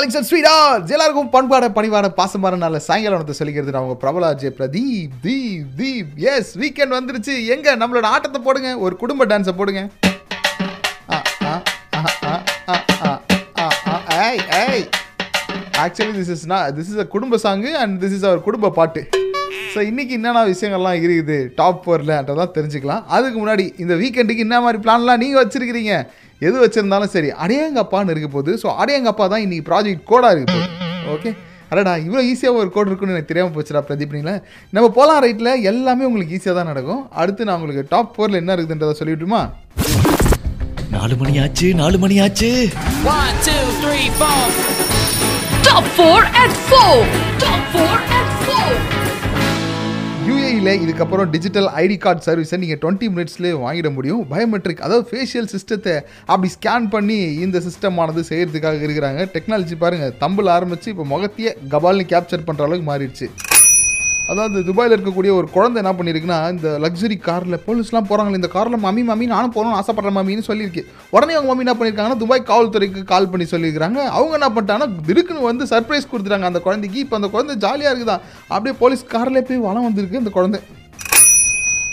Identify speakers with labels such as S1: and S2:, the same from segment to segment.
S1: Darlings and sweet hours எல்லாருக்கும் பண்பாட பணிவான பாசமான நல்ல சாயங்காலத்தை சொல்லிக்கிறது அவங்க பிரபல ஜே பிரதீப் தீப் தீப். எஸ் வீக்கெண்ட் வந்துருச்சு. எங்கே? நம்மளோட ஆட்டத்தை போடுங்க. ஒரு குடும்ப டான்ஸை போடுங்க. ஆக்சுவலி திஸ் இஸ் நான் திஸ் இஸ் அ குடும்ப song and this is our குடும்ப பாட்டு. ஸோ இன்னைக்கு என்னென்ன விஷயங்கள்லாம் இருக்குது? டாப் ஃபோரில் தான் தெரிஞ்சுக்கலாம். அதுக்கு முன்னாடி இந்த வீக்கெண்டுக்கு என்ன மாதிரி பிளான்லாம் நீங்கள் வச்சுருக்கிறீங்க? எது வச்சிருந்தாலும் சரி அடையங்கப்பான்னு இருக்க போகுது. ஸோ அடையங்கப்பா தான் இன்னைக்கு ப்ராஜெக்ட் கோடாக இருக்கு போகுது ஓகே அடடா இவ்வளோ ஈஸியாக ஒரு கோட் இருக்குன்னு எனக்கு தெரியாமல் போச்சுடா பிரதீப்னிங்களா நம்ம போலாம் ரைட்டில் எல்லாமே உங்களுக்கு ஈஸியாக தான் நடக்கும். அடுத்து நான் உங்களுக்கு டாப் ஃபோரில் என்ன இருக்குதுன்றதை சொல்லிவிட்டுமா?
S2: நாலு மணி ஆச்சு நாலு மணி ஆச்சு
S3: One, two, three, four.
S4: Top 4 at 4. Top 4 at 4.
S1: யூஏயில் இதுக்கப்புறம் டிஜிட்டல் ஐடி கார்டு சர்வீஸை நீங்கள் டுவெண்ட்டி மினிட்ஸ்லேயே வாங்கிட முடியும் பயோமெட்ரிக் அதாவது ஃபேஷியல் சிஸ்டத்தை அப்படி ஸ்கேன் பண்ணி இந்த சிஸ்டமானது செய்கிறதுக்காக இருக்கிறாங்க டெக்னாலஜி பாருங்கள் தம்பில் ஆரம்பித்து இப்போ முகத்தையே கபால்னு கேப்சர் பண்ணுற அளவுக்கு மாறிடுச்சு அதாவது துபாயில் இருக்கக்கூடிய ஒரு குழந்தை என்ன பண்ணியிருக்குன்னா இந்த லக்ஸரி காரில் போலீஸ்லாம் போகிறாங்க இந்த காரில் மம்மி மம்மி நானும் போகணும்னு ஆசைப்படுற மம்மின்னு சொல்லியிருக்கு. உடனே அவங்க மம்மி என்ன பண்ணியிருக்காங்கன்னா துபாய் காவல்துறைக்கு கால் பண்ணி சொல்லியிருக்காங்க அவங்க என்ன பண்ணிட்டாங்கன்னா திடுக்குன்னு வந்து சர்ப்ரைஸ் கொடுத்துட்டாங்க அந்த குழந்தைக்கு. இப்போ அந்த குழந்தை ஜாலியாக இருக்குதான் அப்படியே போலீஸ் காரில் போய் வளம் வந்திருக்கு அந்த குழந்தை.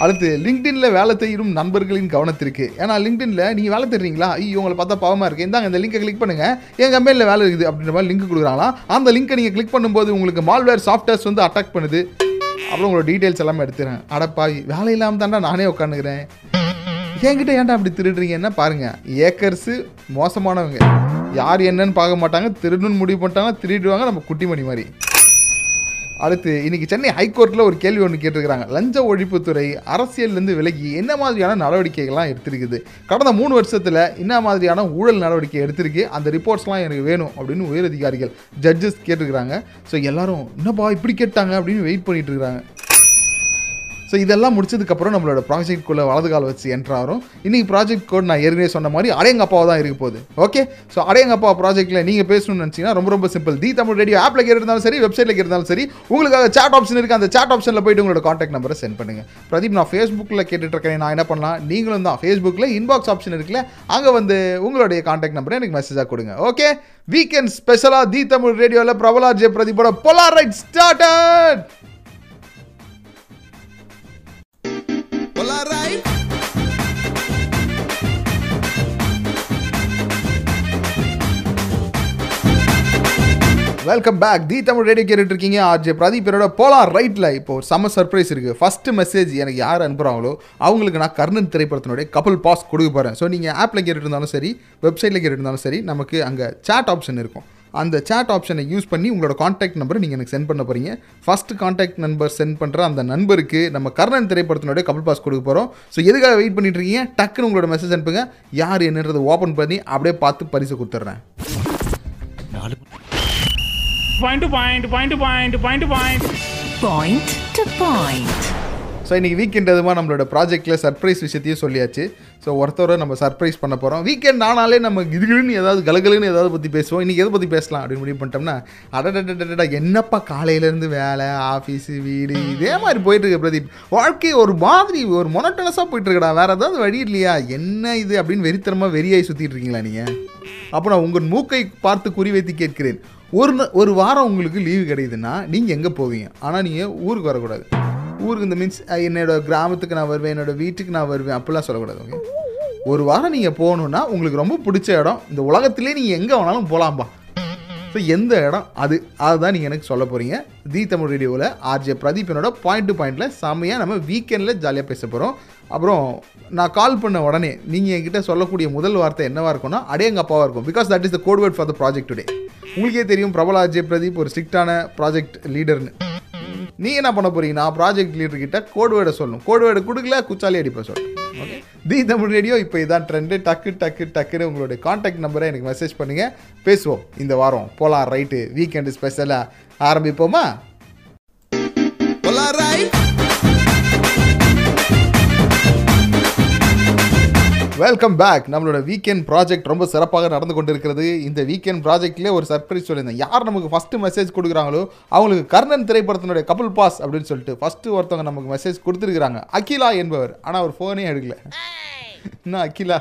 S1: அடுத்து லிங்க்டின்ல வேலை தேடும் நண்பர்களின் கவனத்திற்கு. ஏன்னா லிங்க்டின்ல நீங்க வேலை தேடுறீங்களா? ஐயோ உங்களை பார்த்தா பாவமா இருக்கு. இந்தாங்க இந்த லிங்கை கிளிக் பண்ணுங்க. என் கம்பெனியில் வேலை இருக்குது அப்படின்ற மாதிரி லிங்க் கொடுக்குறாங்களா அந்த லிங்கை நீங்க கிளிக் பண்ணும்போது உங்களுக்கு மால்வேர் சாஃப்ட்வேர்ஸ் வந்து அட்டாக் பண்ணுது. அப்புறம் உங்களோட டீடைல்ஸ் எல்லாமே எடுத்துறேன். அடப்பாவி வேலை இல்லாமல் தாண்டா நானே உட்காந்துக்கிறேன் என்கிட்ட ஏன்டா அப்படி திருடுறீங்கன்னா பாருங்க ஏக்கர்ஸு மோசமானவங்க. யார் என்னன்னு பார்க்க மாட்டாங்க திருடுன்னு முடிவு பண்ணிட்டாங்க திருடுவாங்க நம்ம குட்டிமணி மாதிரி. அடுத்து இன்னைக்கு சென்னை ஹைகோர்ட்டில் ஒரு கேள்வி ஒன்று கேட்டிருக்கிறாங்க. லஞ்ச ஒழிப்புத்துறை அரசியல்லேருந்து விலகி என்ன மாதிரியான நடவடிக்கைகள்லாம் எடுத்திருக்குது? கடந்த மூணு வருஷத்தில் என்ன மாதிரியான ஊழல் நடவடிக்கை எடுத்திருக்கு? அந்த ரிப்போர்ட்ஸ்லாம் எனக்கு வேணும் அப்படின்னு உயரதிகாரிகள் ஜட்ஜஸ் கேட்டிருக்கிறாங்க. ஸோ எல்லாரும் என்னப்பா இப்படி கேட்டாங்க? அப்படின்னு வெயிட் பண்ணிட்டு இருக்காங்க. ஸோ இதெல்லாம் முடிச்சதுக்கப்புறம் நம்மளோட ப்ராஜெக்ட்குள்ளே வலது கால் வச்சு என்ட்ராகிறோம் இன்றைக்கி இன்னைக்கு ப்ராஜெக்ட் கோட் நான் ஏற்கனவே சொன்ன மாதிரி அடையங்கப்பாவை தான் இருக்க போகுது. ஓகே ஸோ அடையங்கப்பா ப்ராஜெக்ட்டில் நீங்கள் பேசணும்னு நினச்சிங்கன்னா ரொம்ப ரொம்ப சிம்பிள் தி தமிழ் ரேடியோ ஆப்பில் கேட்டிருந்தாலும் சரி வெப்சைட்டில் இருந்தாலும் சரி உங்களுக்காக சாட் ஆப்ஷன் இருக்குது அந்த சாட் ஆப்ஷனில் போயிட்டு உங்களோட காண்டாக்ட் நம்பரை சென்ட் பண்ணுங்கள் பிரதீப் நான் ஃபேஸ்புக்கில் கேட்டுட்ருக்கேன் நான் என்ன பண்ணலாம்? நீங்களும் தான். ஃபேஸ்புக்கில் இன்பாக்ஸ் ஆப்ஷன் இருக்குல்ல அங்கே வந்து உங்களுடைய காண்டாக்ட் நம்பரை எனக்கு மெசேஜாக கொடுங்க. ஓகே வீக்கெண்ட் ஸ்பெஷலாக தி தமிழ் ரேடியோவில் பிரபலாஜ் பிரதீபோட பொலார் right welcome back the Tamil radio கேட்டுட்டு இருக்கீங்க ஆர்ஜே பிரதீப் என்னோட போலாம் ரைட்டில் இப்போ ஒரு செம்ம சர்ப்ரைஸ் இருக்குது ஃபஸ்ட்டு மெசேஜ் எனக்கு யார் அனுப்புகிறாங்களோ அவங்களுக்கு நான் கர்ணன் திரைப்படத்தினுடைய கப்பல் பாஸ் கொடுக்க போகிறேன் ஸோ நீங்கள் ஆப்பில் கேட்டுட்டு இருந்தாலும் சரி வெப்சைட்டில் கேட்டுட்டு இருந்தாலும் சரி நமக்கு அங்கே சேட் ஆப்ஷன் இருக்கும். அந்த சேட் ஆப்ஷனை யூஸ் பண்ணி உங்களோட காண்டாக்ட் நம்பரை நீங்கள் எனக்கு சென்ட் பண்ண போகிறீங்க ஃபர்ஸ்ட் காண்டாக்ட் நம்பர் சென்ட் பண்ணுற அந்த நண்பருக்கு நம்ம கர்ணன் திரைப்படத்தினுடைய கப்பல் பாஸ் கொடுக்க போகிறோம் ஸோ எதுக்காக வெயிட் பண்ணிட்டு இருக்கீங்க? டக்குன்னு உங்களோட மெசேஜ் அனுப்புங்க. யார் என்னன்றதை ஓப்பன் பண்ணி அப்படியே பார்த்து பரிசு கொடுத்துட்றேன்
S2: நாலு
S3: Point to point, point to point, point to
S1: so இன்றைக்கி வீக்கெண்ட் அதுமா நம்மளோட ப்ராஜெக்ட்டில் சர்ப்ரைஸ் விஷயத்தையும் சொல்லியாச்சு. ஸோ ஒருத்தரை நம்ம சர்ப்ரைஸ் பண்ண போகிறோம் வீக்கெண்ட் ஆனாலே நம்ம இதுகளுன்னு ஏதாவது கலகலுன்னு ஏதாவது பற்றி பேசுவோம். இன்றைக்கி எதை பற்றி பேசலாம் அப்படின்னு முடிவு பண்ணிட்டோம்னா அடடடடடா என்னப்பா காலையிலேருந்து வேலை ஆஃபீஸு வீடு இதே மாதிரி போயிட்டுருக்கு பிரதீப். வாழ்க்கை ஒரு மாதிரி ஒரு மொனட்டனஸாக போயிட்டுருக்கடா. வேறு ஏதாவது வழி இல்லையா? என்ன இது அப்படின்னு வெறித்தனமாக வெறியாகி சுற்றிட்டு இருக்கீங்களா நீங்கள் அப்போ நான் உங்கள் மூக்கை பார்த்து குறிவைத்து கேட்கிறேன். ஒரு ஒரு வாரம் உங்களுக்கு லீவு கிடைக்குதுன்னா நீங்கள் எங்கே போவீங்க? ஆனால் நீங்கள் ஊருக்கு வரக்கூடாது. ஊருக்கு இந்த மீன்ஸ் என்னோடய கிராமத்துக்கு நான் வருவேன் என்னோட வீட்டுக்கு நான் வருவேன் அப்படிலாம் சொல்லக்கூடாது ஓகே ஒரு வாரம் நீங்கள் போகணுன்னா உங்களுக்கு ரொம்ப பிடிச்ச இடம் இந்த உலகத்திலே நீங்கள் எங்கே வேணாலும் போகலாம்பா ஸோ எந்த இடம்? அது அதுதான் நீங்கள் எனக்கு சொல்ல போகிறீங்க தி தமிழ் ரேடியோவில் ஆர்ஜே பிரதீப் என்னோட பாயிண்ட் டு பாயிண்டில் செம்மையாக நம்ம வீக்கெண்டில் ஜாலியாக பேச போகிறோம் அப்புறம் நான் கால் பண்ண உடனே நீங்கள் என்கிட்ட சொல்லக்கூடிய முதல் வார்த்தை என்னவாக இருக்கும்னா அடையங்கப்பாவாக இருக்கும். Because that is the code word for the project today உங்களுக்கே தெரியும் பிரபல ஆர்ஜே பிரதீப் ஒரு ஸ்ட்ரிக்டான ப்ராஜெக்ட் லீடர்னு நீ என்ன பண்ண போறீங்கன்னா நான் ப்ராஜெக்ட் லீடர் கிட்ட கோட் சொல்லணும். கோட் கொடுக்கல குச்சாலி அடிப்ப சொல்லணும் ஓகே தி தமிழ் ரேடியோ இப்போ இதான் ட்ரெண்டு டக்கு டக்கு டக்குன்னு உங்களுடைய காண்டாக்ட் நம்பரை எனக்கு மெசேஜ் பண்ணுங்க. பேசுவோம். இந்த வாரம் போலாம் ரைட்டு வீக்கெண்டு ஸ்பெஷலாக ஆரம்பிப்போமா? வெல்கம் பேக் நம்மளோட வீக்கெண்ட் ப்ராஜெக்ட் ரொம்ப சிறப்பாக நடந்து கொண்டிருக்கிறது. இந்த வீக்கெண்ட் ப்ராஜெக்ட்லேயே ஒரு சர்ப்ரைஸ் சொல்லியிருந்தேன். யார் நமக்கு ஃபஸ்ட்டு மெசேஜ் கொடுக்குறாங்களோ அவங்களுக்கு கர்ணன் திரைப்படத்தினுடைய கப்பல் பாஸ் அப்படின்னு சொல்லிட்டு ஃபஸ்ட்டு ஒருத்தவங்க நமக்கு மெசேஜ் கொடுத்துருக்குறாங்க. அகிலா என்பவர். ஆனால் அவர் ஃபோனே எடுக்கல. என்ன அகிலா?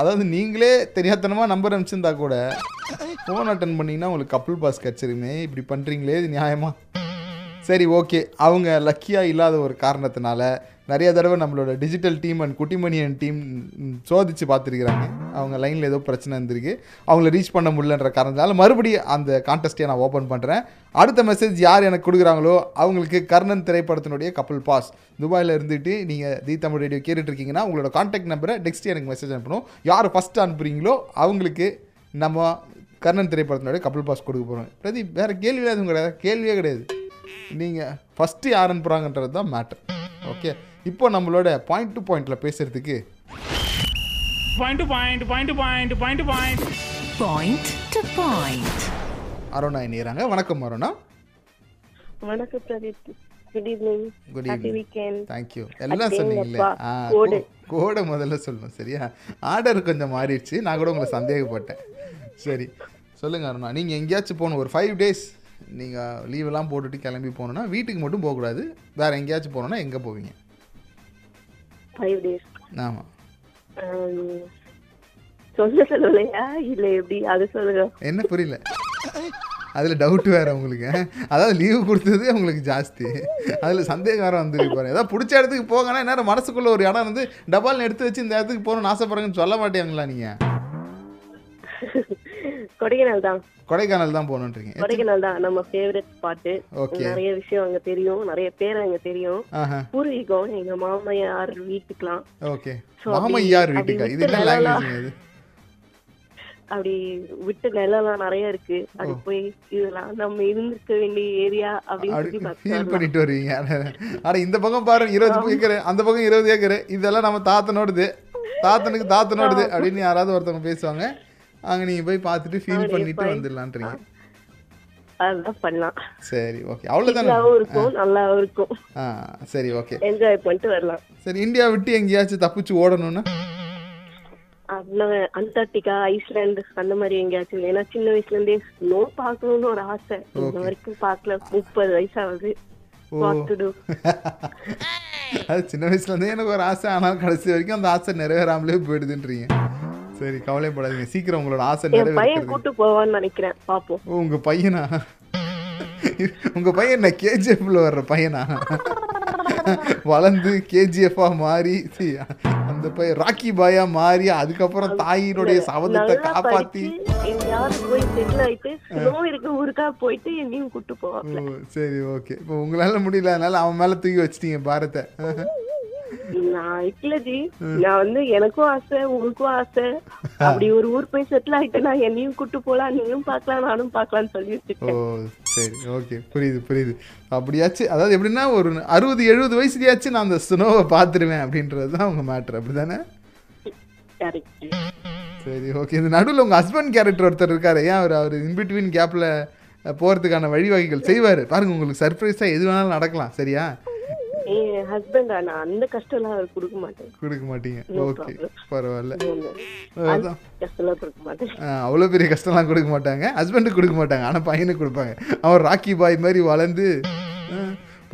S1: அதாவது நீங்களே தெரியாதனமாக நம்பர் அனுப்பிச்சிருந்தா கூட ஃபோன் அட்டன் பண்ணிங்கன்னா உங்களுக்கு கப்புள் பாஸ் கிடச்சிருமே. இப்படி பண்ணுறீங்களே இது நியாயமா? சரி ஓகே அவங்க லக்கியாக இல்லாத ஒரு காரணத்தினால நிறைய தடவை நம்மளோட டிஜிட்டல் டீம் அண்ட் குட்டிமணியன் டீம் சோதித்து பார்த்துருக்குறாங்க. அவங்க லைனில் ஏதோ பிரச்சனை இருந்திருக்கு. அவங்கள ரீச் பண்ண முடியலன்ற காரணத்தால் மறுபடியும் அந்த கான்டெஸ்ட்டை நான் ஓப்பன் பண்ணுறேன் அடுத்த மெசேஜ் யார் எனக்கு கொடுக்குறாங்களோ அவங்களுக்கு கர்ணன் திரைப்படத்தினுடைய கப்பல் பாஸ் துபாயில் இருந்துட்டு நீங்கள் தி தமிழ் ரேடியோ கேட்டுட்டு இருக்கீங்கன்னா உங்களோட கான்டாக்ட் நம்பரை நெக்ஸ்ட் எனக்கு மெசேஜ் அனுப்பணும். யார் ஃபஸ்ட்டு அனுப்புகிறீங்களோ அவங்களுக்கு நம்ம கர்ணன் திரைப்படத்தினுடைய கப்பல் பாஸ் கொடுக்க போகிறோம் பிரதீப் வேறு கேள்வி எதுவும் கிடையாது. கேள்வியே கிடையாது. நீங்கள் ஃபஸ்ட்டு யார் அனுப்புகிறாங்கன்றது தான் மேட்டர் ஓகே இப்போ நம்மளோட பாயிண்ட் டு பாயிண்டில் பேசுகிறதுக்கு
S3: point point point point point point
S5: Point to point.
S1: Aruna இணையறாங்க. வணக்கம் அருணா.
S6: வணக்கம் Pradeep. Good evening
S1: good
S6: happy
S1: evening
S6: weekend
S1: thank you எல்லாம் சொன்னீங்களே
S6: கோடு.
S1: கோடை முதல்ல சொல்லணும். சரியா? ஆர்டர் கொஞ்சம் மாறிடுச்சு. நான் கூட உங்களை சந்தேகப்பட்டேன். சரி. சொல்லுங்க அருணா. நீங்கள் எங்கேயாச்சும் போகணும். ஒரு ஃபைவ் டேஸ் நீங்கள் லீவெல்லாம் போட்டுட்டு கிளம்பி போகணுன்னா வீட்டுக்கு மட்டும் போகக்கூடாது. வேறு எங்கேயாச்சும் போகணுன்னா எங்கே போவீங்க?
S6: ஃபைவ் டேஸ்
S1: ஆமாம்
S6: சொல்ல சொல்லலையா இல்ல எப்படி? அது சொல்லுங்க.
S1: என்ன புரியல. அதில் டவுட் வேறு உங்களுக்கு. அதாவது லீவு கொடுத்தது உங்களுக்கு ஜாஸ்தி. அதில் சந்தேகம் வேறு வந்துருக்கு பாருங்க ஏதாவது பிடிச்ச இடத்துக்கு போங்கன்னா நேரம் மனசுக்குள்ள ஒரு இடம் வந்து டபால்னு எடுத்து வச்சு இந்த இடத்துக்கு போகணும்னு ஆசைப்படுறேங்கன்னு சொல்ல மாட்டேங்களா நீங்கள்
S6: கொடைக்கானல் தான்.
S1: கொடைக்கானல் தான் போகணுன்றீங்க
S6: கொடைக்கானல் தான் நம்ம ஃபேவரட்
S1: Okay.
S6: நிறைய விஷயம் அங்க தெரியும் நிறைய பேர் அங்க தெரியும். பூர்வீகம் எங்க மாமையார் வீட்டுக்கலாம்
S1: ஓகே மாமையார் வீட்டுக்கா? இது என்ன லாங்குவேஜ்
S6: அப்படி விட்டு நிலம்லாம் நிறைய இருக்கு. அது போய் இதெல்லாம் நம்ம இருந்திருக்க வேண்டிய ஏரியா அப்படின்னு
S1: ஃபீல். பண்ணிட்டு வருவீங்க. அட இந்த பக்கம் பாருங்க இருபது ஏக்கர் அந்த பக்கம் இருபது ஏக்கர். இதெல்லாம் நம்ம தாத்தனோடுது. தாத்தனுக்கு தாத்தனோடுது அப்படின்னு யாராவது ஒருத்தவங்க பேசுவாங்க. அங்கே நீங்கள் போய் பார்த்துட்டு ஃபீல் பண்ணிட்டு வந்துடலான்றீங்க
S6: அதெல்லாம் பண்ணலாம்.
S1: சரி ஓகே
S6: நல்லாவும் இருக்கும் நல்லாவும் இருக்கும்.
S1: ஆ சரி ஓகே
S6: என்ஜாய் பண்ணிட்டு வரலாம்.
S1: சரி இந்தியா விட்டு எங்கேயாச்சும் தப்பிச்சு ஓடணும்னா?
S6: அண்டார்டிகா ஐஸ்லாந்து அந்த மாதிரி எங்கேயாச்சும் ஏன்னா சின்ன வயசுல இருந்தே ஸ்னோ பார்க்கணும்னு ஒரு ஆசை. இந்த வரைக்கும் பார்க்கல. முப்பது வயசாகுது?
S1: அது சின்ன வயசுலேருந்தே எனக்கு ஒரு ஆசை. ஆனால் கடைசி வரைக்கும் அந்த ஆசை நிறைவேறாமலே போயிடுதுன்றீங்க. சரி கவலைப்படாதீங்க. சீக்கிரம் உங்களோட ஆசை நிறைவேறது
S6: கூட்டு போவான்னு நினைக்கிறேன். பாப்போம்.
S1: உங்க பையனா? உங்க பையன் என்ன கேஜிஎஃப்ல வர்ற பையனா? வளர்ந்து கேஜிஎஃபா மாறி அந்த பையன் ராக்கி பாயா மாறி அதுக்கப்புறம் தாயினுடைய சபதத்தை காப்பாத்தி.
S6: போயிட்டு என்னையும் கூட்டு போவாப்ல.
S1: சரி ஓகே இப்போ உங்களால முடியல அதனால அவன் மேல தூக்கி வச்சிட்டீங்க பாரத்தை.
S6: நான் இல்ல ஜி. நான் வந்து எனக்கும் ஆசை உனக்கும் ஆசை. அப்படி ஒரு ஊர் போய் செட்டில் ஆயிட்டேன்னா என்னையும் கூட்டு போலாம் நீயும் பார்க்கலாம் நானும் பார்க்கலாம்னு சொல்லி
S1: ஓ
S6: வச்சிருக்கேன்
S1: சரி ஓகே. புரியுது புரியுது. அப்படியாச்சும் அதாவது எப்படின்னா ஒரு அறுபது எழுபது வயசுலயாச்சும் நான் அந்த ஸ்னோவை பார்த்துருவேன் அப்படின்றது தான் உங்க மேட்ரு அப்படிதானே? சரி ஓகே. இந்த நடுவில் உங்கள் ஹஸ்பண்ட் கேரக்டர் ஒருத்தர் இருக்காரு. ஏன் அவர் அவர் இன்பிட்வீன் கேப்பில் போகிறதுக்கான வழிவகைகள் செய்வார்? பாருங்க உங்களுக்கு சர்ப்ரைஸாக எது வேணாலும் நடக்கலாம் சரியா?
S6: என் ஹஸ்பண்ட் நான் அந்த கஷ்டம் எல்லாம் அவர் கொடுக்க மாட்டேன்.
S1: கொடுக்க மாட்டீங்க. ஓகே. பரவாயில்ல.
S6: அந்த
S1: அதான்.
S6: கஷ்டம் எல்லாம் கொடுக்க மாட்டேன்.
S1: அவ்வளோ பெரிய கஷ்டம்லாம் கொடுக்க மாட்டாங்க. ஹஸ்பண்டுக்கு கொடுக்க மாட்டாங்க. ஆனால் பையனுக்கு கொடுப்பாங்க. அவன் ராக்கி பாய் மாதிரி வளர்ந்து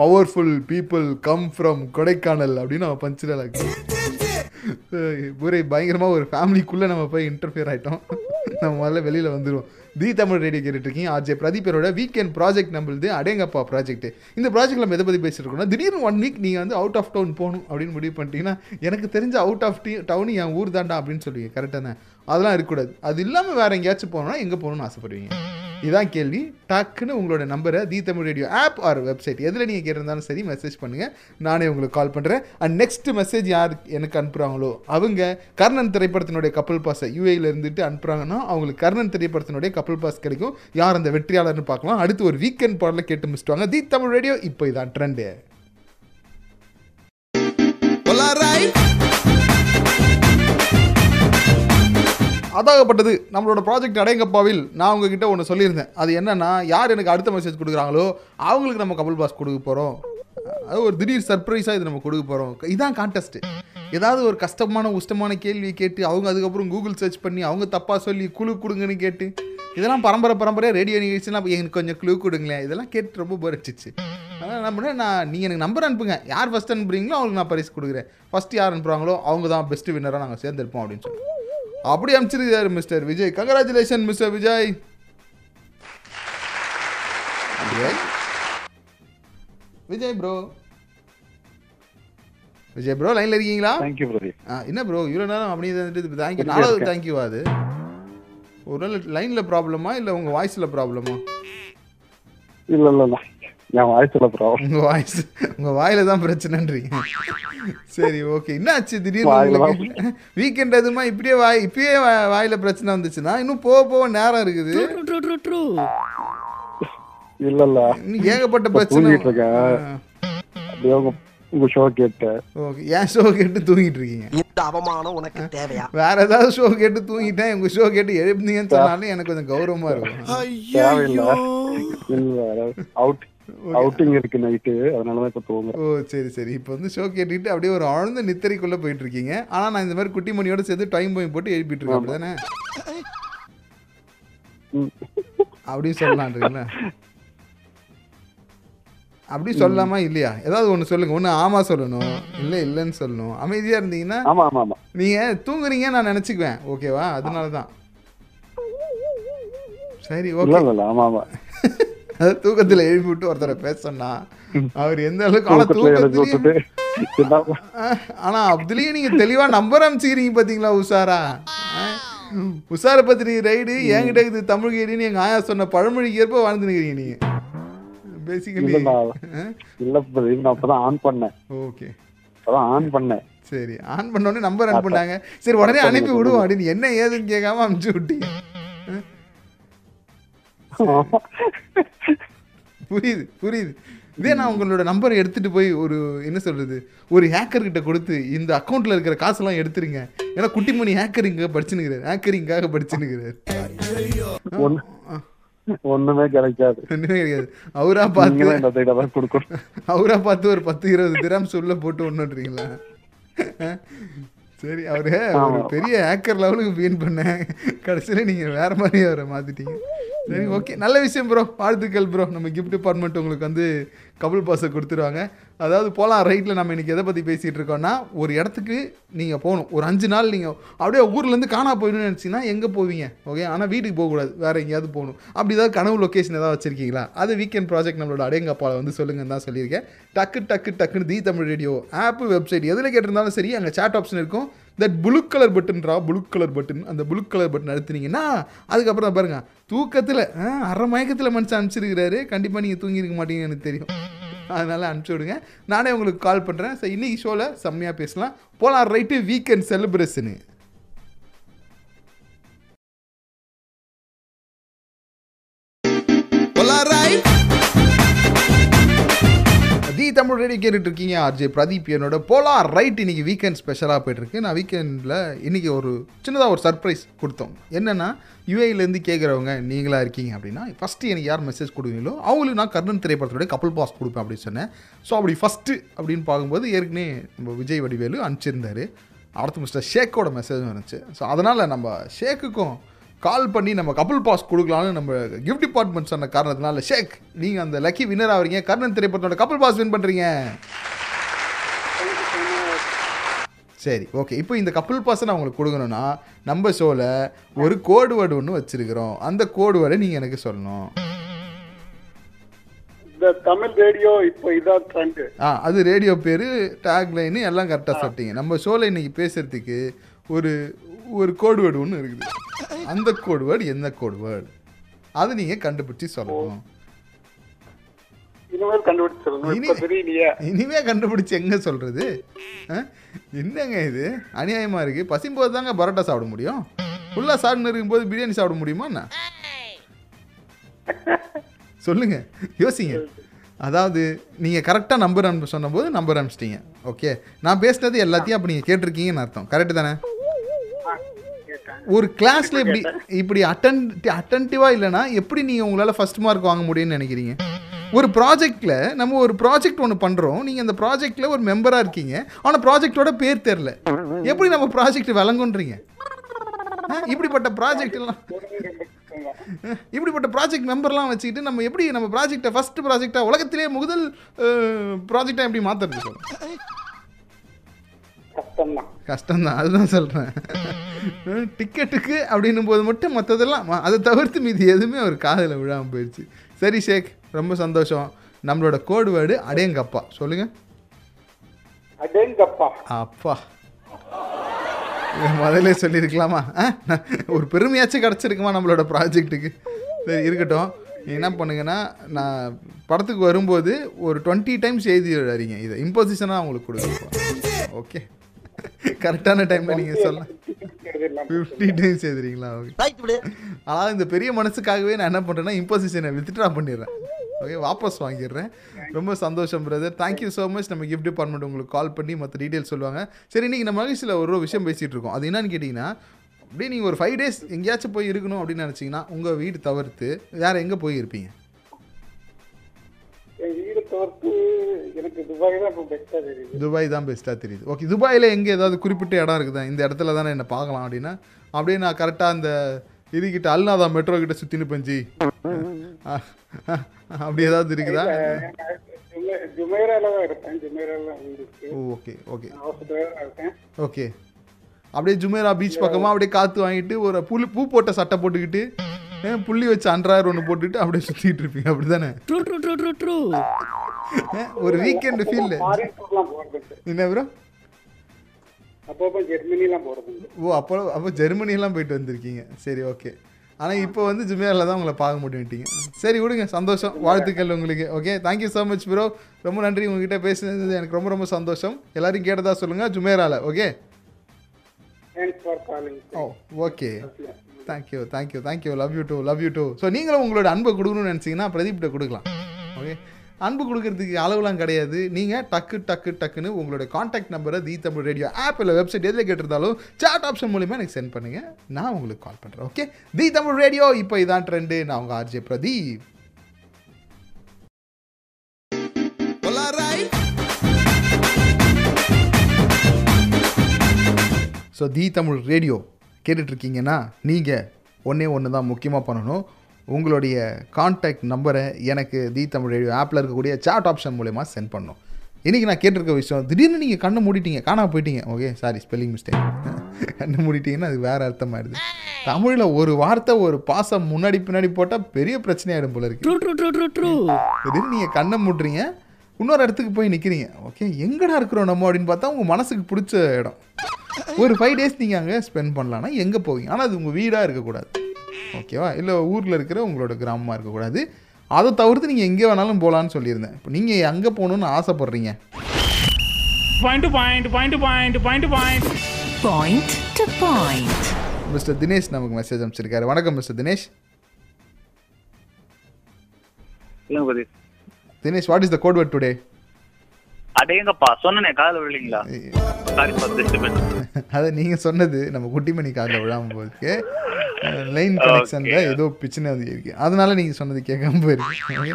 S1: powerful people come from Kodaikanal அப்படின்னு அவன் பஞ்சிடலாக்கு ஒரே பயங்கரமாக ஒரு ஃபேமிலிக்குள்ளே நம்ம போய் இன்டர்ஃபியர் ஆகிட்டோம் நம்ம முதல்ல வெளியில் வந்துடுவோம் தி தமிழ் ரேடியோ கேட்டுட்டு இருக்கீங்க ஆர்ஜே பிரதீபரோட வீக்கெண்ட் ப்ராஜெக்ட் நம்மளுது அடேங்கப்பா ப்ராஜெக்ட் இந்த ப்ராஜெக்ட் நம்ம எதை பற்றி பேசிட்டு திடீர்னு ஒன் வீக் நீங்கள் வந்து அவுட் ஆஃப் டவுன் போகணும் அப்படின்னு முடிவு பண்ணிட்டீங்கன்னா எனக்கு தெரிஞ்ச அவுட் ஆஃப் டீ டவுன் என் ஊர் தாண்டா அப்படின்னு சொல்லுவீங்க. கரெக்டாக அதெல்லாம் இருக்கக்கூடாது. அது இல்லாமல் வேறு எங்கேயாச்சும் போகணும்னா எங்கே போகணும்னு ஆசைப்படுவீங்க? இதான் கேள்வி. டக்குன்னு உங்களோட நம்பரை the Tamil radio app or website எதில் நீங்கள் கேட்டிருந்தாலும் சரி மெசேஜ் பண்ணுங்கள் நானே உங்களுக்கு கால் பண்ணுறேன் அண்ட் நெக்ஸ்ட் மெசேஜ் யார் எனக்கு அனுப்புகிறாங்களோ அவங்க கர்ணன் திரைப்படத்தினுடைய கப்பல் பாஸை யூஏயில் இருந்துட்டு அனுப்புகிறாங்கன்னா அவங்களுக்கு கர்ணன் திரைப்படத்தினுடைய கப்பல் பாஸ் கிடைக்கும். யார் அந்த வெற்றியாளர்னு பார்க்கலாம். அடுத்து ஒரு வீக்கெண்ட் பாடலில் கேட்டு முடிச்சுட்டு தி தமிழ் ரேடியோ இப்போ இதான் ட்ரெண்டு அதாகப்பட்டது. நம்மளோட ப்ராஜெக்ட் அடையங்கப்பாவில் நான் உங்ககிட்ட ஒன்று சொல்லியிருந்தேன். அது என்னன்னா யார் எனக்கு அடுத்த மெசேஜ் கொடுக்குறாங்களோ அவங்களுக்கு நம்ம கபல் பாஸ் கொடுக்க போகிறோம் அது ஒரு திடீர் சர்ப்ரைஸாக இது நம்ம கொடுக்க போகிறோம் இதான் கான்டெஸ்ட்டு ஏதாவது ஒரு கஷ்டமான உஷ்டமான கேள்வியை கேட்டு அவங்க அதுக்கப்புறம் கூகுள் சர்ச் பண்ணி அவங்க தப்பாக சொல்லி குழு கொடுங்கன்னு கேட்டு இதெல்லாம் பரம்பரை பரம்பரையாக ரேடியோ நிகழ்ச்சிலாம் எனக்கு கொஞ்சம் க்ளூ கொடுங்களேன். இதெல்லாம் கேட்டு ரொம்ப போர் அடிச்சிச்சு. அதனால் என்ன பண்ணேன் நான் நீங்கள் எனக்கு நம்பர் அனுப்புங்க. யார் ஃபஸ்ட் அனுப்புறீங்களோ அவங்களுக்கு நான் பரிசு கொடுக்குறேன். ஃபஸ்ட் யார் அனுப்புகிறாங்களோ அவங்க தான் பெஸ்ட் வின்னராக நாங்கள் சேர்ந்துருப்போம் அப்படின்னு சொல்லி. அப்படி அனுப்பிச்சிருக்காரு mister Vijay. Congratulation mister Vijay. Vijay bro Vijay bro லைனில் இருக்கீங்களா?
S7: தேங்க்யூ
S1: என்ன ப்ரோ இவ்வளோ நேரம் அப்படியே இருந்துட்டு தேங்க்யூ நாலாவது தேங்க்யூவா அது. ஒரு லைனில் ப்ராப்ளமா இல்லை உங்கள் வாய்ஸில் ப்ராப்ளமா
S7: இல்ல இல்ல. இல்ல என் வாய்ஸ்ல ப்ராப்ளம்
S1: உங்கள் வாய்ஸ் உங்கள் வாயில தான் பிரச்சனைன்றீங்க. சரி ஓகே என்னாச்சு? திடீர்னு வீக்கெண்ட் எதுமா இப்படியே வாய் இப்பயே வாயில பிரச்சனை வந்துச்சுன்னா இன்னும் போக போக நேரம் இருக்குது.
S7: இல்ல இல்ல.
S1: ஏகப்பட்ட பிரச்சனை.
S7: அப்படியே உங்க உங்க ஷோ கேட்டேன்.
S1: ஓகே ஏன் ஷோ கேட்டு தூங்கிட்டு இருக்கீங்க
S8: இந்த அவமானம் உனக்கு தேவையா?
S1: வேற ஏதாவது ஷோ கேட்டு தூங்கிட்டேன். உங்க ஷோ கேட்டு எழுப்புனீங்கன்னு சொன்னாலும் எனக்கு கொஞ்சம் கௌரவமா இருக்கும்.
S7: இல்ல அவுட் அவுட்டிங் இருக்கு நைட்டு அதனாலதான் இப்ப தூங்குறேன்.
S1: ஓ சரி சரி. இப்போ வந்து ஷோ கேட்டுக்கிட்டு அப்படியே ஒரு ஆழ்ந்த நித்திரைக்குள்ள போயிட்டு இருக்கீங்க ஆனா நான் இந்த மாதிரி குட்டி மணியோட சேர்த்து டைம் பாயிண்ட் போட்டு எழுப்பிட்டு இருக்கேன் அப்படிதானே?
S7: ம்.
S1: அப்படின்னு சொல்லலான்றீங்களா? அப்படி சொல்லலாமா இல்லையா? ஏதாவது ஒன்று சொல்லுங்க. ஒன்று ஆமா சொல்லணும். இல்லை இல்லைன்னு சொல்லணும். அமைதியா இருந்தீங்கன்னா
S7: ஆமா ஆமா ஆமா.
S1: நீங்க தூங்குறீங்க நான் நினைச்சுக்குவேன். ஓகேவா அதனால தான் சரி ஓகே
S7: ஆமா ஆமா.
S1: அது தூக்கத்துல எழுப்பி விட்டு ஒருத்தரை பேச சொன்னா அவர் எந்த அளவுக்கு ஆனா தூக்கத்துலயும் ஆனா அதுலயும் நீங்க தெளிவா நம்பர் அனுப்பிச்சிக்கிறீங்க பாத்தீங்களா உஷாரா? உஷார பத்திரி ரைடு என்கிட்ட இது தமிழ் கேடின்னு எங்க ஆயா சொன்ன பழமொழிக்கு ஏற்ப வாழ்ந்து நிக்கிறீங்க நீங்க. பேசிக்கலி
S7: இல்ல நான் அப்பதான் ஆன் பண்ணேன்.
S1: ஓகே
S7: அப்பதான் ஆன் பண்ணேன்.
S1: சரி ஆன் பண்ண உடனே நம்பர் அனுப்புனாங்க. சரி உடனே அனுப்பி விடுவோம். அப்படின்னு என்ன ஏதுன்னு கேட்காம அனுப்பிச்சு விட்டீங்க. புரியுது புரியுது. இதே நான் உங்களோட நம்பரை எடுத்துட்டு போய் ஒரு என்ன சொல்றது ஒரு ஹேக்கர் கிட்ட கொடுத்து இந்த அக்கௌண்ட்ல இருக்கிற காசெல்லாம் எடுத்துருங்க. ஏன்னா குட்டிமணி ஹேக்கரிங்க படிச்சுனுக்கிறார் ஹேக்கரிங்காக படிச்சுனுக்கிறார்
S7: ஒண்ணு ஒண்ணுமே கிடைக்காது.
S1: ஒண்ணுமே கிடையாது. அவரா
S7: நீங்க
S1: பார்த்து
S7: கொடுக்கணும்.
S1: அவரா பார்த்து ஒரு பத்து இருபது கிராம்ஸ் உள்ள போட்டு ஒன்றுன்றீங்களா சரி அவரு ஒரு பெரிய ஹேக்கர் லெவலுக்கு வீன் பண்ணேன் கடைசியில் நீங்கள் வேற மாதிரி அவரை மாற்றிட்டீங்க சரி ஓகே நல்ல விஷயம் ப்ரோ வாழ்த்துக்கள் ப்ரோ நம்ம கிஃப்ட் டிபார்ட்மெண்ட் உங்களுக்கு வந்து கபுள் பாஸை கொடுத்துருவாங்க. அதாவது போகலாம் ரைட்டில் நம்ம இன்றைக்கி எதை பற்றி பேசிகிட்டு இருக்கோம்னா ஒரு இடத்துக்கு நீங்கள் போகணும். ஒரு அஞ்சு நாள் நீங்கள் அப்படியே ஊர்லேருந்து காணா போயிடணும்னு நினச்சிங்கன்னா எங்கே போவீங்க? ஓகே ஆனால் வீட்டுக்கு போகக்கூடாது. வேறு எங்கேயாவது போகணும். அப்படி ஏதாவது கனவு லொக்கேஷன் ஏதாவது வச்சுருக்கீங்களா? அது வீக்கெண்ட் ப்ராஜெக்ட் நம்மளோட அடையங்கப்பாவில் வந்து சொல்லுங்கன்னு தான் சொல்லியிருக்கேன். டக்கு டக்கு டக்குன்னு the Tamil radio app website எதில் கேட்டிருந்தாலும் சரி அங்கே சேட் ஆப்ஷன் இருக்கும். தட் ப்ளூ கலர் பட்டன்ரா ப்ளூ கலர் பட்டன் அந்த ப்ளூ கலர் பட்டன் அழுத்துனீங்கன்னா அதுக்கப்புறம் பாருங்கள் தூக்கத்தில் அரை மயக்கத்தில் மனுஷன் அனுப்பிச்சிருக்கிறாரு கண்டிப்பாக நீங்கள் தூங்கியிருக்க மாட்டீங்கன்னு எனக்கு தெரியும். அதனால் அனுப்பிச்சி விடுங்க. நானே உங்களுக்கு கால் பண்ணுறேன் ஸோ இன்னைக்கு ஷோவில் செம்மையாக பேசலாம். போலாம் ரைட்டு வீக்கெண்ட் செலிப்ரேஷனு தி தமிழ் ரெடி கேட்டுட்டு இருக்கீங்க ஆர்ஜே பிரதீப் என்னோட போலாம் ரைட் இன்னைக்கு வீக்கெண்ட் ஸ்பெஷலாக போயிட்டுருக்கு நான் வீக்கெண்டில் இன்றைக்கி ஒரு சின்னதாக ஒரு சர்ப்ரைஸ் கொடுத்தோம். என்னென்னா யூஏலேருந்து கேட்குறவங்க நீங்களாக இருக்கீங்க அப்படின்னா ஃபஸ்ட்டு எனக்கு யார் மெசேஜ் கொடுவீங்களோ அவங்களுக்கு நான் கர்ணன் திரைப்படத்தோடய கப்பல் பாஸ் கொடுப்பேன் அப்படின்னு சொன்னேன். ஸோ அப்படி ஃபஸ்ட்டு அப்படின்னு பார்க்கும்போது ஏற்கனவே நம்ம விஜய் வடிவேலு அனுப்பிச்சிருந்தாரு. அடுத்து மிஸ்டர் ஷேக்கோட மெசேஜும் இருந்துச்சு ஸோ அதனால் நம்ம ஷேக்குக்கும் கால் பண்ணி நம்ம கப்பல் பாஸ் கொடுக்கலாம்னு நம்ம கிஃப்ட் டிபார்ட்மெண்ட் சொன்ன காரணத்தினால ஷேக் நீங்கள் அந்த லக்கி வின்னர் ஆகிறீங்க கர்ணன் திரைப்படத்தோட கப்பல் பாஸ் வின் பண்ணுறீங்க சரி ஓகே இப்போ இந்த கப்பல் பாஸை நான் உங்களுக்கு கொடுக்கணும்னா நம்ம ஷோவில் ஒரு கோடு வேர்டு ஒன்று வச்சிருக்கிறோம். அந்த கோடு வேர்டை நீங்கள் எனக்கு சொல்லணும்.
S7: தமிழ் ரேடியோ இப்போ இதான் ட்ரெண்ட்
S1: ஆ அது ரேடியோ பேர் டேக் லைனு எல்லாம் கரெக்டாக சொல்லிட்டீங்க. நம்ம ஷோவில் இன்னைக்கு பேசுறதுக்கு ஒரு ஒரு கோடு வேர்டு ஒன்று இருக்குது. அந்த கோடு வேர்டு என்ன கோடு வேர்டு அது நீங்கள் கண்டுபிடிச்சி சொல்லணும். இனிமே கண்டுபிடிச்சி எங்க சொல்றது? என்னங்க இது? அநியாயமா இருக்கு. பசிம்போது தாங்க பரோட்டா சாப்பிட முடியும். ஃபுல்லாக சாப்பிட்டு இருக்கும்போது பிரியாணி சாப்பிட முடியுமா சொல்லுங்க. யோசிங்க. அதாவது நீங்கள் கரெக்டாக நம்பர் அனுப்ப சொன்னபோது நம்பர் அனுப்பிச்சிட்டீங்க ஓகே நான் பேசுனது எல்லாத்தையும் அப்போ நீங்கள் கேட்டிருக்கீங்கன்னு அர்த்தம். கரெக்டு தானே? ஒரு கிளாஸில் இப்படி இப்படி அட்டன் அட்டன்டிவாக இல்லைன்னா எப்படி நீங்கள் உங்களால் ஃபர்ஸ்ட் மார்க் வாங்க முடியும்னு நினைக்கிறீங்க? ஒரு ப்ராஜெக்டில் நம்ம ஒரு ப்ராஜெக்ட் ஒன்று பண்ணுறோம் நீங்கள் அந்த ப்ராஜெக்டில் ஒரு மெம்பராக இருக்கீங்க. ஆனால் ப்ராஜெக்டோட பேர் தெரில எப்படி நம்ம ப்ராஜெக்ட் விளங்குன்றீங்க இப்படிப்பட்ட ப்ராஜெக்ட் எல்லாம் இப்படிப்பட்ட ப்ராஜெக்ட் மெம்பர்லாம் வச்சுக்கிட்டு நம்ம எப்படி நம்ம ப்ராஜெக்டை ஃபர்ஸ்ட் ப்ராஜெக்டாக உலகத்திலே முதல் ப்ராஜெக்டாக எப்படி மாற்றுறது சொல்லுங்கள்
S7: கஷ்டம்தான்.
S1: அதுதான் சொல்கிறேன் டிக்கெட்டுக்கு அப்படின்னும் போது மட்டும் மற்றதெல்லாம் அதை தவிர்த்து மீதி எதுவுமே அவர் காதில் விழாமல் போயிடுச்சு சரி ஷேக் ரொம்ப சந்தோஷம். நம்மளோட கோடு வேர்டு அடேங்கப்பா. சொல்லுங்கள்
S7: அடேங்கப்பா.
S1: அப்பா. முதல்ல சொல்லியிருக்கலாமா? ஒரு பெருமையாச்சும் கிடச்சிருக்குமா நம்மளோட ப்ராஜெக்ட்டுக்கு சரி இருக்கட்டும். என்ன பண்ணுங்கன்னா நான் படத்துக்கு வரும்போது ஒரு டுவெண்ட்டி டைம்ஸ் எழுதி வரீங்க இதை. இம்போசிஷனாக உங்களுக்கு கொடுக்குறோம் ஓகே. கரெக்டான டைமில் நீங்கள் சொல்லலாம் ஃபிஃப்டி டைம்ஸ் எழுதுறீங்களா ஓகே ஆனால் இந்த பெரிய மனசுக்காகவே நான் என்ன பண்ணுறேன்னா இம்போசிஷனை வித்ட்ரா பண்ணிடுறேன். ஓகே வாபஸ் வாங்கிடுறேன். ரொம்ப சந்தோஷம் brother thank you so much நம்ம கிஃப்ட் டிபார்ட்மெண்ட் உங்களுக்கு கால் பண்ணி மற்ற டீட்டெயில்ஸ் சொல்லுவாங்க. சரி இன்றைக்கி நம்ம மகிழ்ச்சியில் ஒரு விஷயம் பேசிகிட்டு இருக்கோம். அது என்னன்னு கேட்டிங்கன்னா அப்படியே நீங்கள் ஒரு ஃபைவ் டேஸ் எங்கேயாச்சும் போய் இருக்கணும் அப்படின்னு நினச்சிங்கன்னா உங்கள் வீடு தவிர்த்து வேறு எங்கே போய்
S7: தவிர்த்து எனக்கு துபாய் தான் இப்போ பெஸ்ட்டாக தெரியுது.
S1: துபாய் தான் பெஸ்ட்டாக தெரியுது. ஓகே துபாயில் எங்கே ஏதாவது குறிப்பிட்ட இடம் இருக்குதா? இந்த இடத்துல தானே என்ன பார்க்கலாம் அப்படின்னா அப்படியே நான் கரெக்டாக அந்த இதுகிட்ட அல்நாதா மெட்ரோ கிட்ட சுற்றினு பஞ்சி அப்படி ஏதாவது இருக்குதா?
S7: ஜுமேரால தான் இருப்பேன்
S1: ஓகே ஓகே ஓகே அப்படியே ஜுமேரா பீச் பக்கமாக அப்படியே காற்று வாங்கிட்டு ஒரு புல் பூ போட்ட சட்டை போட்டுக்கிட்டு புள்ளி வச்சு அன்றாயிரம் ஒன்று போட்டுக்கிட்டு அப்படியே சுற்றிட்டு இருப்பீங்க. அப்படி தானே
S2: true true true true true
S1: ஒரு வீக்கெண்டு ஃபீல் என்ன ப்ரோ
S7: அப்பப்போ ஜெர்மனிலாம் போகிறது
S1: ஓ அப்போ அப்போ ஜெர்மனியெல்லாம் போயிட்டு வந்திருக்கீங்க. சரி ஓகே ஆனால் இப்போ வந்து ஜுமேரில் தான் உங்களை பார்க்க முடியுட்டீங்க சரி விடுங்க. சந்தோஷம். வாழ்த்துக்கள் உங்களுக்கு. Okay thank you so much bro ரொம்ப நன்றி. உங்ககிட்ட பேசுனது எனக்கு ரொம்ப ரொம்ப சந்தோஷம். எல்லாரையும் கேட்டதா சொல்லுங்கள் ஜுமேரால okay
S7: thanks for calling
S1: oh okay thank you thank you thank you love you too love you too so நீங்களும் உங்களோட அன்பை கொடுக்கணும்னு நினச்சிங்கன்னா பிரதீப்கிட்ட கொடுக்கலாம். ஓகே அன்பு கொடுக்கறதுக்கு அளவுலாம் கிடையாது. நீங்கள் டக்கு டக்கு டக்குன்னு உங்களுடைய காண்டாக்ட் நம்பரை தி தமிழ் ரேடியோ ஆப் இல்லை வெப்சைட் எதில் கேட்டிருந்தாலும் சாட் ஆப்ஷன் மூலிமா எனக்கு சென்ட் பண்ணுங்கள் நான் உங்களுக்கு கால் பண்ணுறேன் ஓகே தி தமிழ் ரேடியோ இப்போ இதான் ட்ரெண்டு நான் உங்கள் RJ Pradeep. So the Tamil radio. கேட்டுட்ருக்கீங்கன்னா நீங்கள் ஒன்றே ஒன்று தான் முக்கியமாக பண்ணணும். உங்களுடைய காண்டாக்ட் நம்பரை எனக்கு தி தமிழ் ரேடியோ ஆப்பில் இருக்கக்கூடிய சாட் ஆப்ஷன் மூலயமா சென்ட் பண்ணணும். இன்றைக்கி நான் கேட்டிருக்க விஷயம் திடீர்னு நீங்கள் கண்ணை மூடிட்டீங்க காணாம போயிட்டீங்க. ஓகே சாரி ஸ்பெல்லிங் மிஸ்டேக் கண்ணை மூடிட்டீங்கன்னா அது வேறு அர்த்தமாயிடுது. தமிழில் ஒரு வார்த்தை ஒரு பாசம் முன்னாடி பின்னாடி போட்டால் பெரிய பிரச்சனையாயிடும் போல இருக்கு.
S2: True true true true true
S1: திடீர்னு நீங்கள் கண்ணை மூடுறீங்க இன்னொரு இடத்துக்கு போய் நிற்கிறீங்க ஓகே எங்கடா இருக்கிறோம் நம்ம அப்படின்னு பார்த்தா உங்கள் மனசுக்கு பிடிச்ச இடம். ஒரு ஃபைவ் டேஸ் நீங்கள் அங்கே ஸ்பெண்ட் பண்ணலான்னா எங்கே போவீங்க? ஆனால் அது உங்கள் வீடாக இருக்கக்கூடாது. ஓகேவா இல்லை ஊரில் இருக்கிற உங்களோட கிராமமாக இருக்கக்கூடாது. அதை தவிர்த்து நீங்கள் எங்கே வேணாலும் போகலான்னு சொல்லியிருந்தேன். இப்போ நீங்கள் எங்கே போகணுன்னு ஆசைப்பட்றீங்க.
S3: To point, point to point. Point to point.
S1: Mister Dinesh நமக்கு மெசேஜ் அனுப்பிச்சிருக்காரு. வணக்கம் mister Dinesh Dinesh what is the code word today
S9: அடேங்கப்பா சொன்னனே காதல டிஸ்டர்பன்ஸ்
S1: அதை நீங்கள் சொன்னது நம்ம குட்டிமணி காதில் விழாமல் போயிருக்கு லைன் கனெக்ஷனில் ஏதோ பிரச்சனை வந்து இருக்கு. அதனால நீங்கள் சொன்னது கேட்காம போயிருக்கு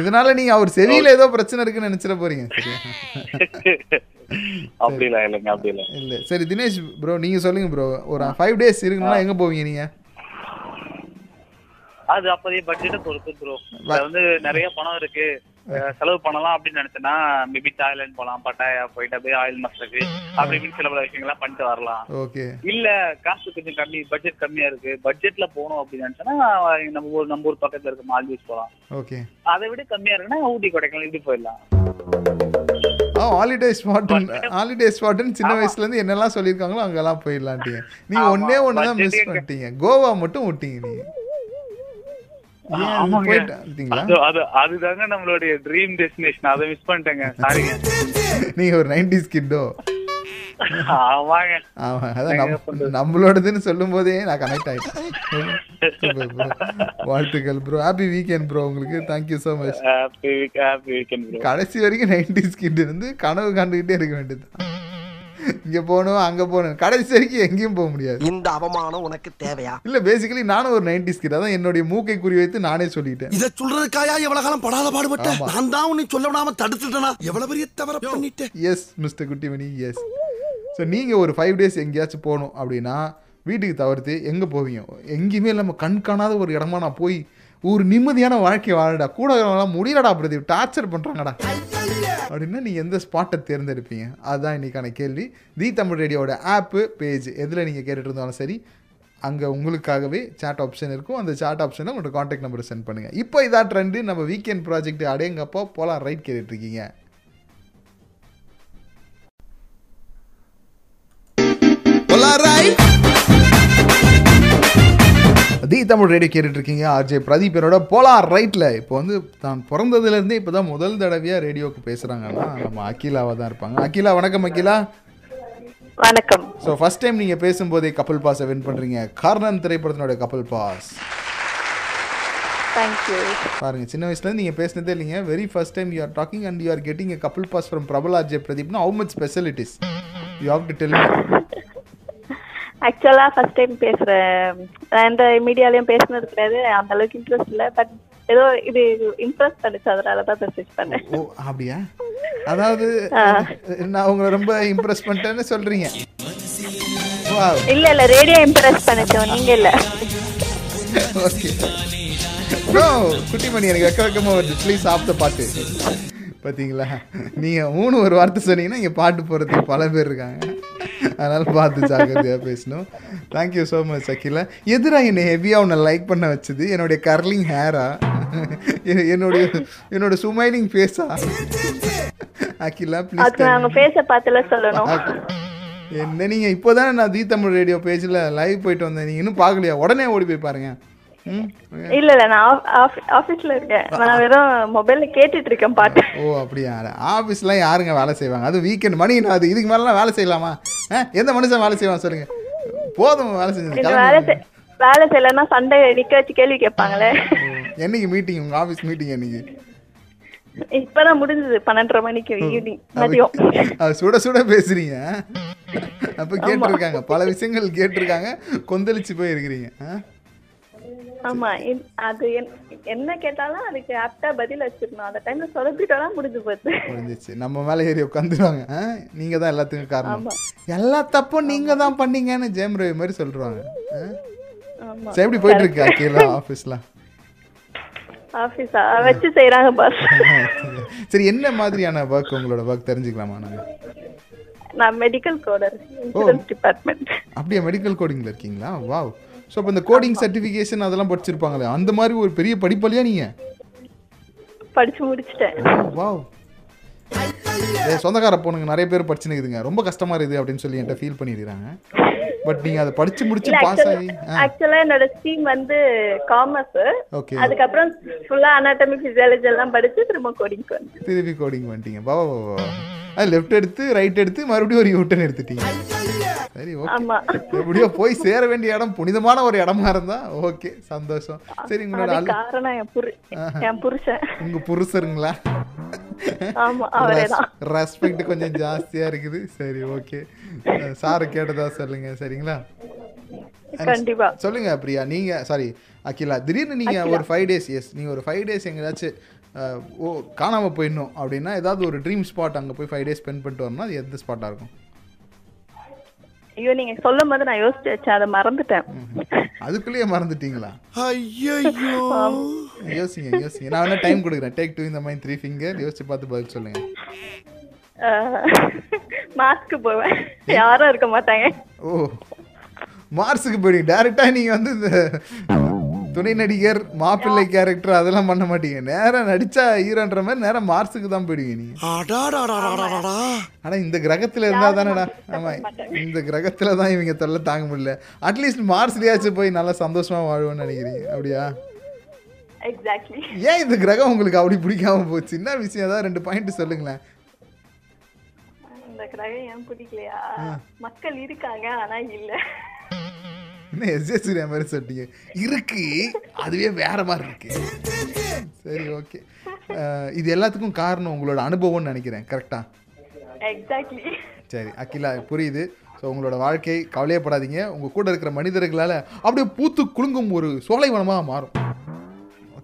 S1: இதனால நீங்கள் அவர் செவியில் ஏதோ பிரச்சனை இருக்குன்னு நினச்சிட போறீங்க.
S9: அப்படிலாம் இல்லைங்க அப்படி இல்லை.
S1: சரி தினேஷ் ப்ரோ நீங்கள் சொல்லுங்க ப்ரோ ஒரு ஃபைவ் டேஸ் இருக்கணும்னா எங்கே போவீங்க நீங்கள்
S9: அது அப்போதைய பட்ஜெட்டை பொறுத்து ப்ரோ வந்து நிறைய பணம் இருக்கு. செலவு பண்ணலாம் அப்படின்னு நினைச்சேன்னா மேபி தாய்லாந்து போலாம் பட்டாயா போயிட்டு அப்படியே ஆயில் மஸ்டருக்கு அப்படி இப்படின்னு சில பல விஷயங்கள்லாம் பண்ணிட்டு வரலாம்.
S1: ஓகே
S9: இல்ல காசு கொஞ்சம் கம்மி பட்ஜெட் கம்மியா இருக்கு. பட்ஜெட்ல போகணும் அப்படின்னு நினைச்சேன்னா நம்ம ஊர் நம்ம ஊர் பக்கத்துல இருக்க மால்தீவ்ஸ் போலாம்.
S1: ஓகே
S9: அதை விட கம்மியா இருக்குன்னா ஊட்டி கொடைக்கானல் இப்படி போயிடலாம்.
S1: ஹாலிடே ஸ்பாட் ஹாலிடே ஸ்பாட்னு சின்ன வயசுலேருந்து என்னெல்லாம் சொல்லியிருக்காங்களோ அங்கெல்லாம் போயிடலான்ட்டீங்க. நீங்கள் ஒன்றே ஒன்று தான் மிஸ் பண்ணிட்டீங்க. கோவா மட்டும் விட்டீங்க நீங்கள்
S9: அதுதாங்க நம்மளுடைய ட்ரீம் டெஸ்டினேஷன் அதை மிஸ் பண்ணிட்டேங்க.
S1: நீங்கள் ஒரு நைன்டிஸ் கிட்டோ
S9: ஆமாங்க.
S1: ஆமா அதான் நம் நம்மளோடதுன்னு சொல்லும் போதே நான் கனெக்ட் ஆயிட்டேன். வாழ்த்துக்கள் ப்ரோ ஹாப்பி வீக்கெண்ட் ப்ரோ உங்களுக்கு. தேங்க்யூ ஸோ மச் கடைசி வரைக்கும் நைன்டிஸ் கிட் இருந்து கனவு கண்டுக்கிட்டே இருக்க வேண்டியது இங்க போகணும் அங்க போகணும். கடைசி வரைக்கும் எங்கேயும் போக முடியாது.
S8: இந்த அவமானம் உனக்கு தேவையா?
S1: இல்ல பேசிக்கலி நானும் ஒரு நைன்டிஸ் கிட் அதான் என்னுடைய மூக்கை குறி வைத்து நானே சொல்லிட்டேன்.
S10: இத சொல்றதுக்காயா எவ்வளவு காலம் படாத பாடுபட்ட?
S1: ஆமா.
S10: நான் தான் உன்னை சொல்ல விடாம தடுத்துட்டனா? எவ்வளவு பெரிய தவற பண்ணிட்டேன்.
S1: Yes mister Kuttimani yes so நீங்கள் ஒரு ஃபைவ் டேஸ் எங்கேயாச்சும் போகணும் அப்படின்னா வீட்டுக்கு தவிர்த்து எங்கே போவீங்க? எங்கேயுமே இல்லாமல் கண் காணாத ஒரு இடமா நான் போய் ஒரு நிம்மதியான வாழ்க்கை வாழடா. கூட முடியலடா பிரதீப். டார்ச்சர் பண்ணுறாங்கடா அப்படின்னா நீங்கள் எந்த ஸ்பாட்டை தேர்ந்தெடுப்பீங்க? அதுதான் இன்றைக்கான கேள்வி. தி தமிழ் ரேடியோட ஆப்பு பேஜ் எதில் நீங்கள் கேட்டுட்டு இருந்தாலும் சரி அங்கே உங்களுக்காகவே சாட் ஆப்ஷன் இருக்கும். அந்த சாட் ஆப்ஷனில் உங்களோட காண்டாக்ட் நம்பரை சென்ட் பண்ணுங்கள் இப்போ இதான் ட்ரெண்டு நம்ம வீக்கெண்ட் ப்ராஜெக்ட் அடையங்கப்போ போகலாம் ரைட் கேட்டுட்ருக்கீங்க தி தமிழ் ரேடியோ கேட்டுட்டு இருக்கீங்க ஆர்ஜே பிரதீப் என்னோட போலார் ரைட்டில் இப்போ வந்து தான் பிறந்ததுலேருந்தே இப்போ தான் முதல் தடவையாக ரேடியோவுக்கு பேசுகிறாங்கன்னா நம்ம அகிலாவாக தான் இருப்பாங்க. அகிலா வணக்கம் அகிலா.
S11: வணக்கம்.
S1: ஸோ ஃபர்ஸ்ட் டைம் நீங்கள் பேசும்போதே கப்பல் பாஸை வின் பண்ணுறீங்க கார்னன் திரைப்படத்தினோட கப்பல் பாஸ்.
S11: தேங்க்யூ
S1: பாருங்க சின்ன வயசுலேருந்து நீங்கள் பேசினதே இல்லைங்க. Very first time you are talking and you are getting a கப்பல் பாஸ் ஃப்ரம் பிரபலா J பிரதீப்னா how much specialities you have to tell
S11: ஆக்சுவலா ஃபர்ஸ்ட் டைம் பேசுறேன் நான் எந்த மீடியாலயும் பேசுனது கிடையாது அந்த அளவுக்கு இன்ட்ரெஸ்ட் இல்ல. பட் ஏதோ இது இன்ட்ரெஸ்ட் பண்ணுச்சு அதனால தான் மெசேஜ் பண்ணேன்.
S1: அப்படியா? அதாவது நான் உங்களை ரொம்ப இம்ப்ரெஸ் பண்ணிட்டேன்னு சொல்கிறீங்க Wow.
S11: இல்ல இல்ல ரேடியோ இம்ப்ரெஸ் பண்ணுச்சோம் நீங்க இல்ல.
S1: ஓகே ப்ரோ குட்டிமணி எனக்கு வெக்க வெக்கமாக வருது. ப்ளீஸ் த பாட்டு. பார்த்தீங்களா நீங்கள் மூணு ஒரு வார்த்தை சொன்னீங்கன்னா இங்கே பாட்டு போகிறதுக்கு பல பேர் இருக்காங்க. அதனால் பார்த்து ஜாக்கிரதையாக பேசணும். Thank you so much Akila. எதிராக என்னை ஹெவியாக உன்னை லைக் பண்ண வச்சது? என்னுடைய கர்லிங் ஹேரா என்னுடைய என்னோட சுமைலிங் ஃபேஸா அகிலா ப்ளீஸ்
S11: நாங்க பேச பார்த்துல சொல்லணும்.
S1: என்ன நீங்க இப்போதானே நான் தி தமிழ் ரேடியோ பேஜ்ல லைவ் போயிட்டு வந்தேன். நீங்க இன்னும் பார்க்கலையா? உடனே ஓடி போய் பாருங்க. ம்
S11: இல்ல இல்ல நான் ஆபீஸ்ல இருக்கேன். நான் வெறும் மொபைல்ல கேட்டுட்டு இருக்கேன் பாட்டு.
S1: ஓ அப்படியா. ஆஃபீஸ்லாம் யாருங்க வேலை செய்வாங்க? அது வீக்கெண்ட் மணி நான் அது இதுக்கு மேலாம் வேலை செய்யலாமா? எந்த மனுஷன் வேலை செய்வான் சொல்லுங்க. போதும் வேலை
S11: இந்த வேலை வேலை செய்யலன்னா சண்டை நிக்க வச்சு கேள்வி கேட்பாங்களே.
S1: என்னைக்கு மீட்டிங் உங்க ஆஃபீஸ் மீட்டிங் என்னைக்கு?
S11: இப்பதான் முடிஞ்சது பன்னெண்டரை மணிக்கு ஈவினிங் மதியம்.
S1: சுட சுட பேசுறீங்க? அப்ப கேட்டிருக்காங்க பல விஷயங்கள் கேட்டிருக்காங்க. கொந்தளிச்சு போய் இருக்கிறீங்க ஆ?
S11: ஆமா அது என்- என்ன கேட்டாலும் அதுக்கு ஆப்டா பதில் வச்சிருக்கணும் அந்த டைம்ல சொதப்பிட்டோம்னா முடிஞ்சு போச்சு.
S1: முடிஞ்சிச்சு. நம்ம மேலே ஏறி உட்காந்துருவாங்க. நீங்க தான் எல்லாத்துக்கும் காரணம். எல்லா தப்பும் நீங்க தான் பண்ணீங்கன்னு ஜெயம் ரவி மாதிரி சொல்றாங்க. சரி எப்படி போயிட்டு இருக்கு அக்கீலா ஆஃபீஸ்லாம்
S11: ஆபீஸா வச்சு செய்யறாங்க பாஸ்
S1: சரி என்ன மாதிரியான ஒர்க் உங்களோட ஒர்க் தெரிஞ்சுக்கலாமா நாங்க?
S11: நான் மெடிக்கல் கோடர் இன்சூரன்ஸ் டிபார்ட்மெண்ட்
S1: அப்படியே மெடிக்கல் கோடிங்ல இருக்கீங்களா? வாவ் ஸோ அப்போ இந்த கோடிங் சர்டிஃபிகேஷன் அதெல்லாம் படிச்சிருப்பாங்களே? அந்த மாதிரி ஒரு பெரிய படிப்பாளியா நீங்க?
S11: படிச்சு முடிச்சிட்டேன்.
S1: வாவ் சொந்தக்கார பொண்ணுங்க நிறைய பேர் படிச்சுனுக்குதுங்க ரொம்ப கஷ்டமா இருக்குது அப்படின்னு சொல்லி என்கிட்ட ஃபீல் பண்ணிருக்காங்க பட் நீங்க அதை படிச்சு முடிச்சு பாஸ் ஆகி
S11: ஆக்சுவலா என்னோட ஸ்ட்ரீம் வந்து காமர்ஸ்
S1: ஓகே
S11: அதுக்கப்புறம் ஃபுல்லா அனாட்டமி பிசியாலஜி எல்லாம் படிச்சு திரும்ப கோடிங் வந்து
S1: திருப்பி கோடிங் பண்ணிட்டீங்க. வா வா வா வா. அது லெஃப்ட் எடுத்து ரைட் எடுத்து மறுபடியும் ஒரு யூட்டன் எடுத்துட்டீங்க. சரி ஓகே எப்படியோ போய் சேர வேண்டிய இடம் புனிதமான ஒரு இடமா இருந்தா ஓகே சந்தோஷம். சரி உங்களோட
S11: காரணம் என் புருஷன்.
S1: உங்க புருஷருங்களா? ரெஸ்பெக்ட் கொஞ்சம் ஜாஸ்தியா இருக்குது. சரி ஓகே சார் கேட்டதா சொல்லுங்க சரிங்களா?
S11: கண்டிப்பா.
S1: சொல்லுங்க பிரியா. நீங்க சாரி அகிலா திடீர்னு நீங்க ஒரு ஃபைவ் டேஸ் எஸ் நீங்க ஒரு ஃபைவ் டேஸ் எங்கேயாச்சும் ஓ காணாம போயிடணும் அப்படின்னா ஏதாவது ஒரு ட்ரீம் ஸ்பாட் அங்க போய் ஃபைவ் டேஸ் ஸ்பெண்ட் பண்ணிட்டு வரணும் அது எந்த ஸ்பாட்டா இருக்கும்?
S11: ஐயோ நீங்க சொல்லும் போது நான் யோசிச்சு அதை மறந்துட்டேன்.
S1: அதுக்குள்ளேயே மறந்துட்டீங்களா?
S10: ஐயோ
S1: யோசிங்க யோசிங்க. நான் வேணா டைம் கொடுக்குறேன். டேக் டூ இந்த மாதிரி த்ரீ ஃபிங்கர் யோசிச்சு பார்த்து பதில் சொல்லுங்க.
S11: மாஸ்க்கு போவேன். யாரும் இருக்க மாட்டாங்க.
S1: ஓ மார்ஸுக்கு போயிடுங்க. டேரெக்டா நீங்க வந்து இந்த துணை நடிகர் மாப்பிள்ளை கேரக்டர் அதெல்லாம் பண்ண மாட்டீங்க. நேரா நடிச்சா ஹீரோன்ற மாதிரி நேரா மார்ஸுக்கு தான் போயிடுவீங்க நீங்க.
S10: அடாடாடாடாடாடா.
S1: ஆனா இந்த கிரகத்துல இருந்தா தானேடா. ஆமா இந்த கிரகத்துல தான் இவங்க தொல்லை தாங்க முடியல. அட்லீஸ்ட் மார்ஸ்லயாச்சும் போய் நல்லா சந்தோஷமா வாழ்வோம்னு நினைக்கிறீங்க. அப்படியா?
S11: எக்ஸாக்ட்லி
S1: ஏன் இந்த கிரகம் உங்களுக்கு அப்படி பிடிக்காம போச்சு? என்ன விஷயம் ஏதாவது ரெண்டு பாயிண்ட் சொல்லுங்களேன்.
S11: இந்த கிரகம் ஏன் பிடிக்கலையா? மக்கள் இருக்காங்க ஆனா இல்ல.
S1: என்ன எஸ்ஜே சூர்யா மாதிரி சொல்லிட்டீங்க இருக்கு. அதுவே வேற மாதிரி இருக்கு. சரி ஓகே இது எல்லாத்துக்கும் காரணம் உங்களோட அனுபவம்னு நினைக்கிறேன் கரெக்டா
S11: எக்ஸாக்ட்லி
S1: சரி அகிலா புரியுது. ஸோ உங்களோட வாழ்க்கை கவலையப்படாதீங்க. உங்கள் கூட இருக்கிற மனிதர்களால் அப்படியே பூத்து குலுங்கும் ஒரு சோலைவனமாக மாறும்.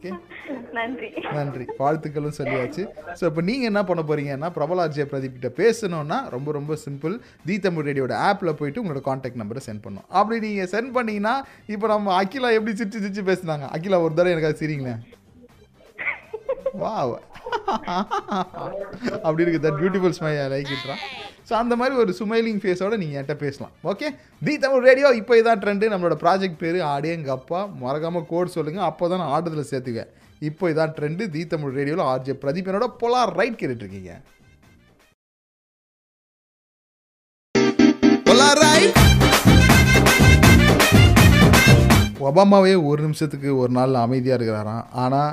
S1: ஓகே
S11: நன்றி.
S1: நன்றி. வாழ்த்துக்களும் சொல்லியாச்சு. ஸோ இப்போ நீங்கள் என்ன பண்ண போறீங்கன்னா பிரபல அஜய் பிரதீப் கிட்ட பேசணும்னா ரொம்ப ரொம்ப சிம்பிள் தி தமிழ் ரேடியோட ஆப்பில் போயிட்டு உங்களோட காண்டாக்ட் நம்பரை சென்ட் பண்ணணும் அப்படி நீங்கள் சென்ட் பண்ணீங்கன்னா இப்போ நம்ம அகிலா எப்படி சிரிச்சு சிரிச்சு பேசுனாங்க? அகிலா ஒரு தடவை எனக்கு அது சிரிங்களேன். வா அப்படி இருக்குது தட் பியூட்டிஃபுல் ஸ்மை லைக் இட்ரான் ஸோ அந்த மாதிரி ஒரு சுமைலிங் ஃபேஸோட நீங்கள் என்கிட்ட பேசலாம். ஓகே தி தமிழ் ரேடியோ இப்போ இதான் ட்ரெண்டு நம்மளோட ப்ராஜெக்ட் பேர் ஆடியங்க அப்பா. மறக்காமல் கோட் சொல்லுங்கள் அப்போ தான் நான் ஆர்டரில் சேர்த்துக்குவேன் இப்போ இதான் ட்ரெண்டு தி தமிழ் ரேடியோவில் ஆர்ஜே பிரதீப் என்னோட போலார் ரைட் கேட்டுட்ருக்கீங்க. ஒபாமாவே ஒரு நிமிஷத்துக்கு ஒரு நாள் அமைதியாக இருக்கிறாராம். ஆனால்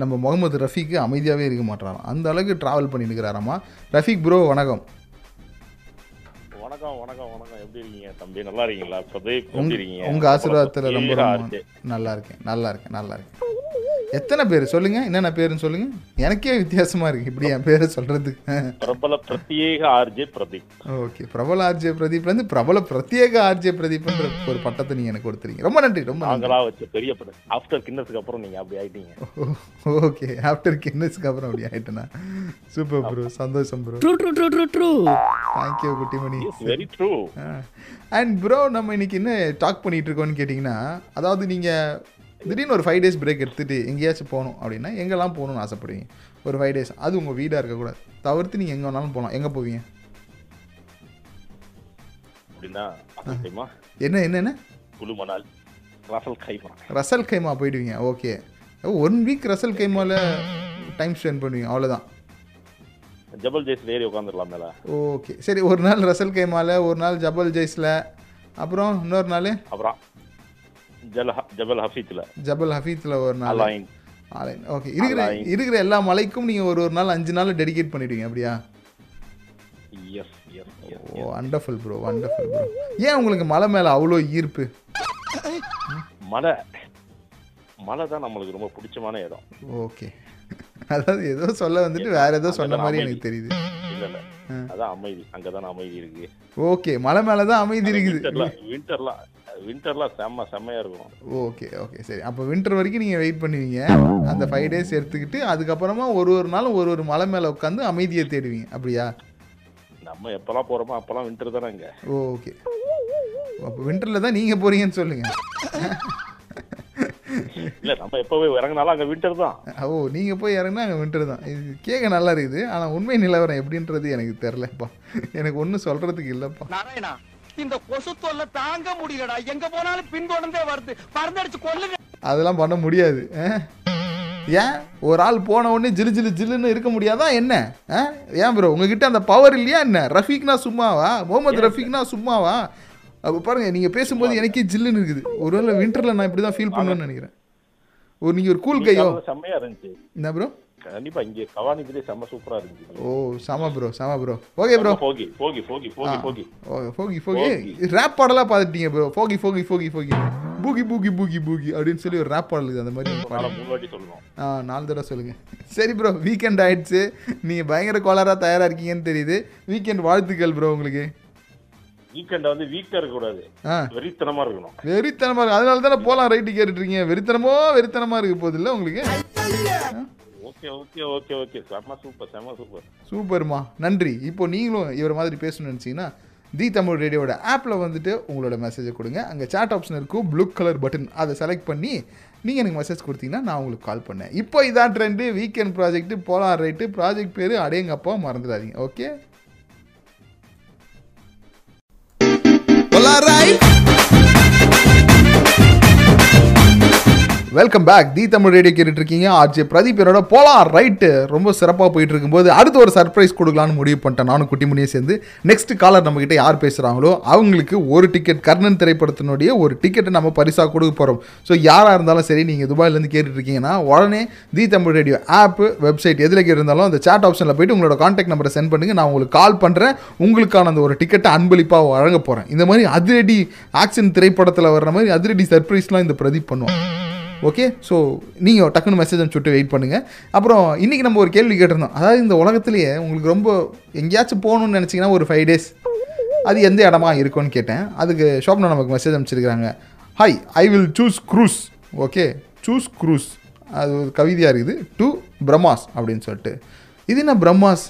S1: நம்ம முகமது ரஃபீக்கு அமைதியாகவே இருக்க மாட்டாராம். அந்த அளவுக்கு ட்ராவல் பண்ணிட்டு இருக்கிறாராமா ரஃபீக் ப்ரோ வணக்கம்.
S12: வணக்கம் வணக்கம் வணக்கம். எப்படி இருக்கீங்க தம்பி? நல்லா இருக்கீங்களா? பிரதீப் எப்படி இருக்கீங்க.
S1: உங்க ஆசீர்வாதத்தில் ரொம்ப. நல்லா இருக்கேன் நல்லா இருக்கேன் நல்லா இருக்கேன். எத்தனை பேர்? சொல்லுங்க. என்னென்ன பேருன்னு சொல்லுங்க. எனக்கே வித்தியாசமா இருக்கு. இப்படி என் பேரை சொல்றதுக்கு
S12: பிரபல பிரத்யேக ஆர்ஜே பிரதீப்.
S1: ஓகே. பிரபல ஆர்ஜே பிரதீப்லேருந்து பிரபல பிரத்யேக ஆர்ஜே பிரதீப்ன்ற ஒரு பட்டத்தை நீங்க எனக்கு கொடுத்துறீங்க. ரொம்ப நன்றி ரொம்ப
S12: நாங்களா வச்ச பெரிய படம். ஆஃப்டர் கின்னஸுக்கு அப்புறம் நீங்க அப்படி ஆயிட்டீங்க.
S1: ஓகே. ஆஃப்டர் கின்னஸ்க்கு அப்புறம் அப்படி ஆயிட்டேனா? சூப்பர் ப்ரோ சந்தோஷம் bro
S2: true true true true true
S1: thank you Kuttimani
S12: very true
S1: and bro நம்ம இன்னைக்கு என்ன டாக் பண்ணிட்டு இருக்கோம்னு கேட்டிங்கன்னா அதாவது நீங்கள் திடீர்னு ஒரு ஃபைவ் டேஸ் பிரேக் எடுத்துட்டு எங்கேயாச்சும் போகணும் அப்படின்னா எங்கெல்லாம் போகணும்னு ஆசைப்படுவீங்க? ஒரு ஃபைவ் டேஸ் அது உங்கள் வீடாக இருக்கக்கூடாது தவிர்த்து நீங்கள் எங்கே வேணாலும் போகலாம். எங்கே போவீங்க? என்ன என்னென்ன
S12: ரசல் கைமா
S1: போயிடுவீங்க. Okay. One week Ras al கைமாவில் time spend பண்ணுவீங்க. அவ்வளோதான்
S12: ஜபல் ஜெய்ஸ் ஏறி உட்காந்துடலாம் மேல.
S1: ஓகே. சரி ஒரு நாள் ரசல் கைமாவில் ஒரு நாள் ஜபல் ஜெய்ஸில் அப்புறம் இன்னொரு நாள்?
S12: அப்புறம் ஜபல் ஹஃபீத்ல
S1: ஜபல் ஹஃபீத்தில். ஒரு நாள். ஆலைன் ஓகே இருக்கிற. இருக்கிற எல்லா மலைக்கும் நீங்கள் ஒரு ஒரு நாள் அஞ்சு நாள் டெடிகேட் பண்ணிடுவீங்க அப்படியா?
S12: Yes yes
S1: oh wonderful bro wonderful bro ஏன் உங்களுக்கு மலை மேலே அவ்வளோ ஈர்ப்பு?
S12: மலை மலை தான் நம்மளுக்கு ரொம்ப பிடிச்சமான இடம்.
S1: ஓகே அதாவது ஏதோ சொல்ல வந்துட்டு வேற ஏதோ சொன்ன மாதிரி எனக்கு தெரியுது.
S12: அதான் அமைதி. அங்கதான் அமைதி இருக்கு.
S1: ஓகே மலை மேலே தான் அமைதி இருக்குது.
S12: விண்டர்லாம் விண்டர்லாம் செம்ம செம்மையா இருக்கும்.
S1: ஓகே ஓகே சரி. அப்போ வின்டர் வரைக்கும் நீங்கள் வெயிட் பண்ணுவீங்க. அந்த ஃபைவ் டேஸ் எடுத்துக்கிட்டு அதுக்கப்புறமா ஒரு ஒரு நாளும் ஒரு ஒரு மலை மேலே உட்காந்து அமைதியை தேடுவீங்க. அப்படியா?
S12: நம்ம எப்பெல்லாம் போறோமோ அப்பெல்லாம் விண்டர் தானே இங்க.
S1: ஓகே அப்போ வின்டரில் தான் நீங்கள் போகிறீங்கன்னு சொல்லுங்கள்
S12: இல்ல நம்ம எப்ப போய் இறங்கினாலும் அங்க விண்டர் தான்.
S1: ஓ நீங்கள் போய் இறங்குனா அங்கே வின்டர் தான். இது கேட்க நல்லா இருக்குது. ஆனால் உண்மை நிலவரம் எப்படின்றது எனக்கு தெரிலப்பா எனக்கு ஒன்றும் சொல்கிறதுக்கு இல்லைப்பா.
S8: நாராயணா இந்த கொசு தொல்லை தாங்க முடியலடா. எங்க போனாலும் பின்தொடர்ந்தே வருது. பறந்தடிச்சு கொல்லுங்க.
S1: அதெல்லாம் பண்ண முடியாது. ஆ? ஏன்? ஒரு ஆள் போன உடனே ஜிலு ஜிலு ஜிலுன்னு இருக்க முடியாதா? என்ன? ஆ? ஏன் ப்ரோ உங்ககிட்ட அந்த பவர் இல்லையா என்ன? ரஃபீக்னா சும்மாவா? முகமது ரஃபீக்னா சும்மாவா? அப்போ பாருங்க நீங்கள் பேசும்போது எனக்கே ஜில்லுன்னு இருக்குது. ஒருவேளை வின்டரில் நான் இப்படி தான் ஃபீல் பண்ணுவேன்னு நினைக்கிறேன். ஒரு நீங்கள் ஒரு கூல் கையோ?
S12: அது செம்மையா இருந்துச்சு.
S1: என்ன ப்ரோ
S12: கண்டிப்பா இங்க கவானிதிலே செம்ம சூப்பரா இருந்துச்சு.
S1: ஓ சம ப்ரோ சம ப்ரோ ஓகே ப்ரோ
S12: போகி போகி போகி போகி போகி.
S1: ஓ ஃபோகி ஃபோகி ரேப் பாடலாக பார்த்துட்டீங்க ப்ரோ ஃபோகி ஃபோகி ஃபோகி ஃபோகி பூகி. பூகி பூகி பூகி அப்படின்னு சொல்லி ஒரு ரேப் பாடல் அந்த மாதிரி பாடல் ஆ நாலு தடவை சொல்லுங்கள் சரி ப்ரோ வீக்கெண்ட் ஆயிடுச்சு. நீங்கள் பயங்கர கோளாராக தயாராக இருக்கீங்கன்னு தெரியுது. வீக்கெண்ட் வாழ்த்துக்கள் ப்ரோ உங்களுக்கு.
S12: வீக்கெண்ட வந்து வீக்கா இருக்க கூடாது வெறித்தனமா இருக்கணும்.
S1: வெறித்தனமாக இருக்கு. அதனால தானே போகலாம் ரைட்டு கேட்டுட்ருக்கீங்க வெறித்தனமோ வெறித்தனமாக இருக்க போகுது இல்லை உங்களுக்கு?
S12: Okay okay okay okay. செம்ம சூப்பர் செம்ம சூப்பர்.
S1: சூப்பர்மா. நன்றி. இப்போ நீங்களும் இவரை மாதிரி பேசணும்னு நினச்சிங்கன்னா தி தமிழ் ரேடியோட ஆப்பில் வந்துட்டு உங்களோட மெசேஜை கொடுங்க. அங்கே chat ஆப்ஷன் இருக்கும் ப்ளூ கலர் பட்டன் அதை செலக்ட் பண்ணி நீங்கள் எனக்கு மெசேஜ் கொடுத்தீங்கன்னா நான் உங்களுக்கு கால் பண்ணேன். இப்போ இதான் ட்ரெண்டு வீக்கெண்ட் ப்ராஜெக்ட் போலார் ரைட்டு ப்ராஜெக்ட் பேர் அடேங்கப்பா மறந்துடாதீங்க. Okay welcome back the Tamil radio கேட்டுட்டு இருக்கீங்க ஆர்ஜே பிரதீப் என்னோட போலாம் ரைட்டு ரொம்ப சிறப்பாக போயிட்டு இருக்கும்போது அடுத்து ஒரு சர்ப்ரைஸ் கொடுக்கலான்னு முடிவு பண்ணிட்டேன். நானும் குட்டி முடியும் சேர்ந்து. நெக்ஸ்ட் காலர் நம்ம கிட்ட யார் பேசுகிறாங்களோ அவங்களுக்கு ஒரு டிக்கெட் கர்ணன் திரைப்படத்தினுடைய ஒரு டிக்கெட்டை நம்ம பரிசாக கொடுக்க போகிறோம் ஸோ யாராக இருந்தாலும் சரி நீங்கள் துபாயிலேருந்து கேட்டுட்டு இருக்கீங்கன்னா உடனே the Tamil radio app website எதில் இருந்தாலும் அந்த சேட் ஆப்ஷனில் போயிட்டு உங்களோட காண்டாக்ட் நம்பரை சென்ட் பண்ணுங்க. நான் உங்களுக்கு கால் பண்ணுறேன் உங்களுக்கான அந்த ஒரு டிக்கெட்டை அன்பளிப்பாக வழங்க போகிறேன் இந்த மாதிரி அதிரடி ஆக்ஷன் திரைப்படத்தில் வர்ற மாதிரி அதிரடி சர்ப்ரைஸ்லாம் இந்த பிரதீப் பண்ணுவோம் ஓகே ஸோ நீங்கள் டக்குன்னு மெசேஜ் அனுப்பிச்சுட்டு வெயிட் பண்ணுங்கள் அப்புறம் இன்றைக்கி நம்ம ஒரு கேள்வி கேட்டிருந்தோம். அதாவது இந்த உலகத்துலேயே உங்களுக்கு ரொம்ப எங்கேயாச்சும் போகணும்னு நினச்சிங்கன்னா ஒரு ஃபைவ் டேஸ் அது எந்த இடமா இருக்கும்னு கேட்டேன். அதுக்கு ஷோப்னா நமக்கு message அனுப்பிச்சிருக்கிறாங்க hi I will choose cruise okay choose cruise அது ஒரு கவிதையாக இருக்குது. டு பிரம்மாஸ் அப்படின்னு சொல்லிட்டு. இது என்ன பிரம்மாஸ்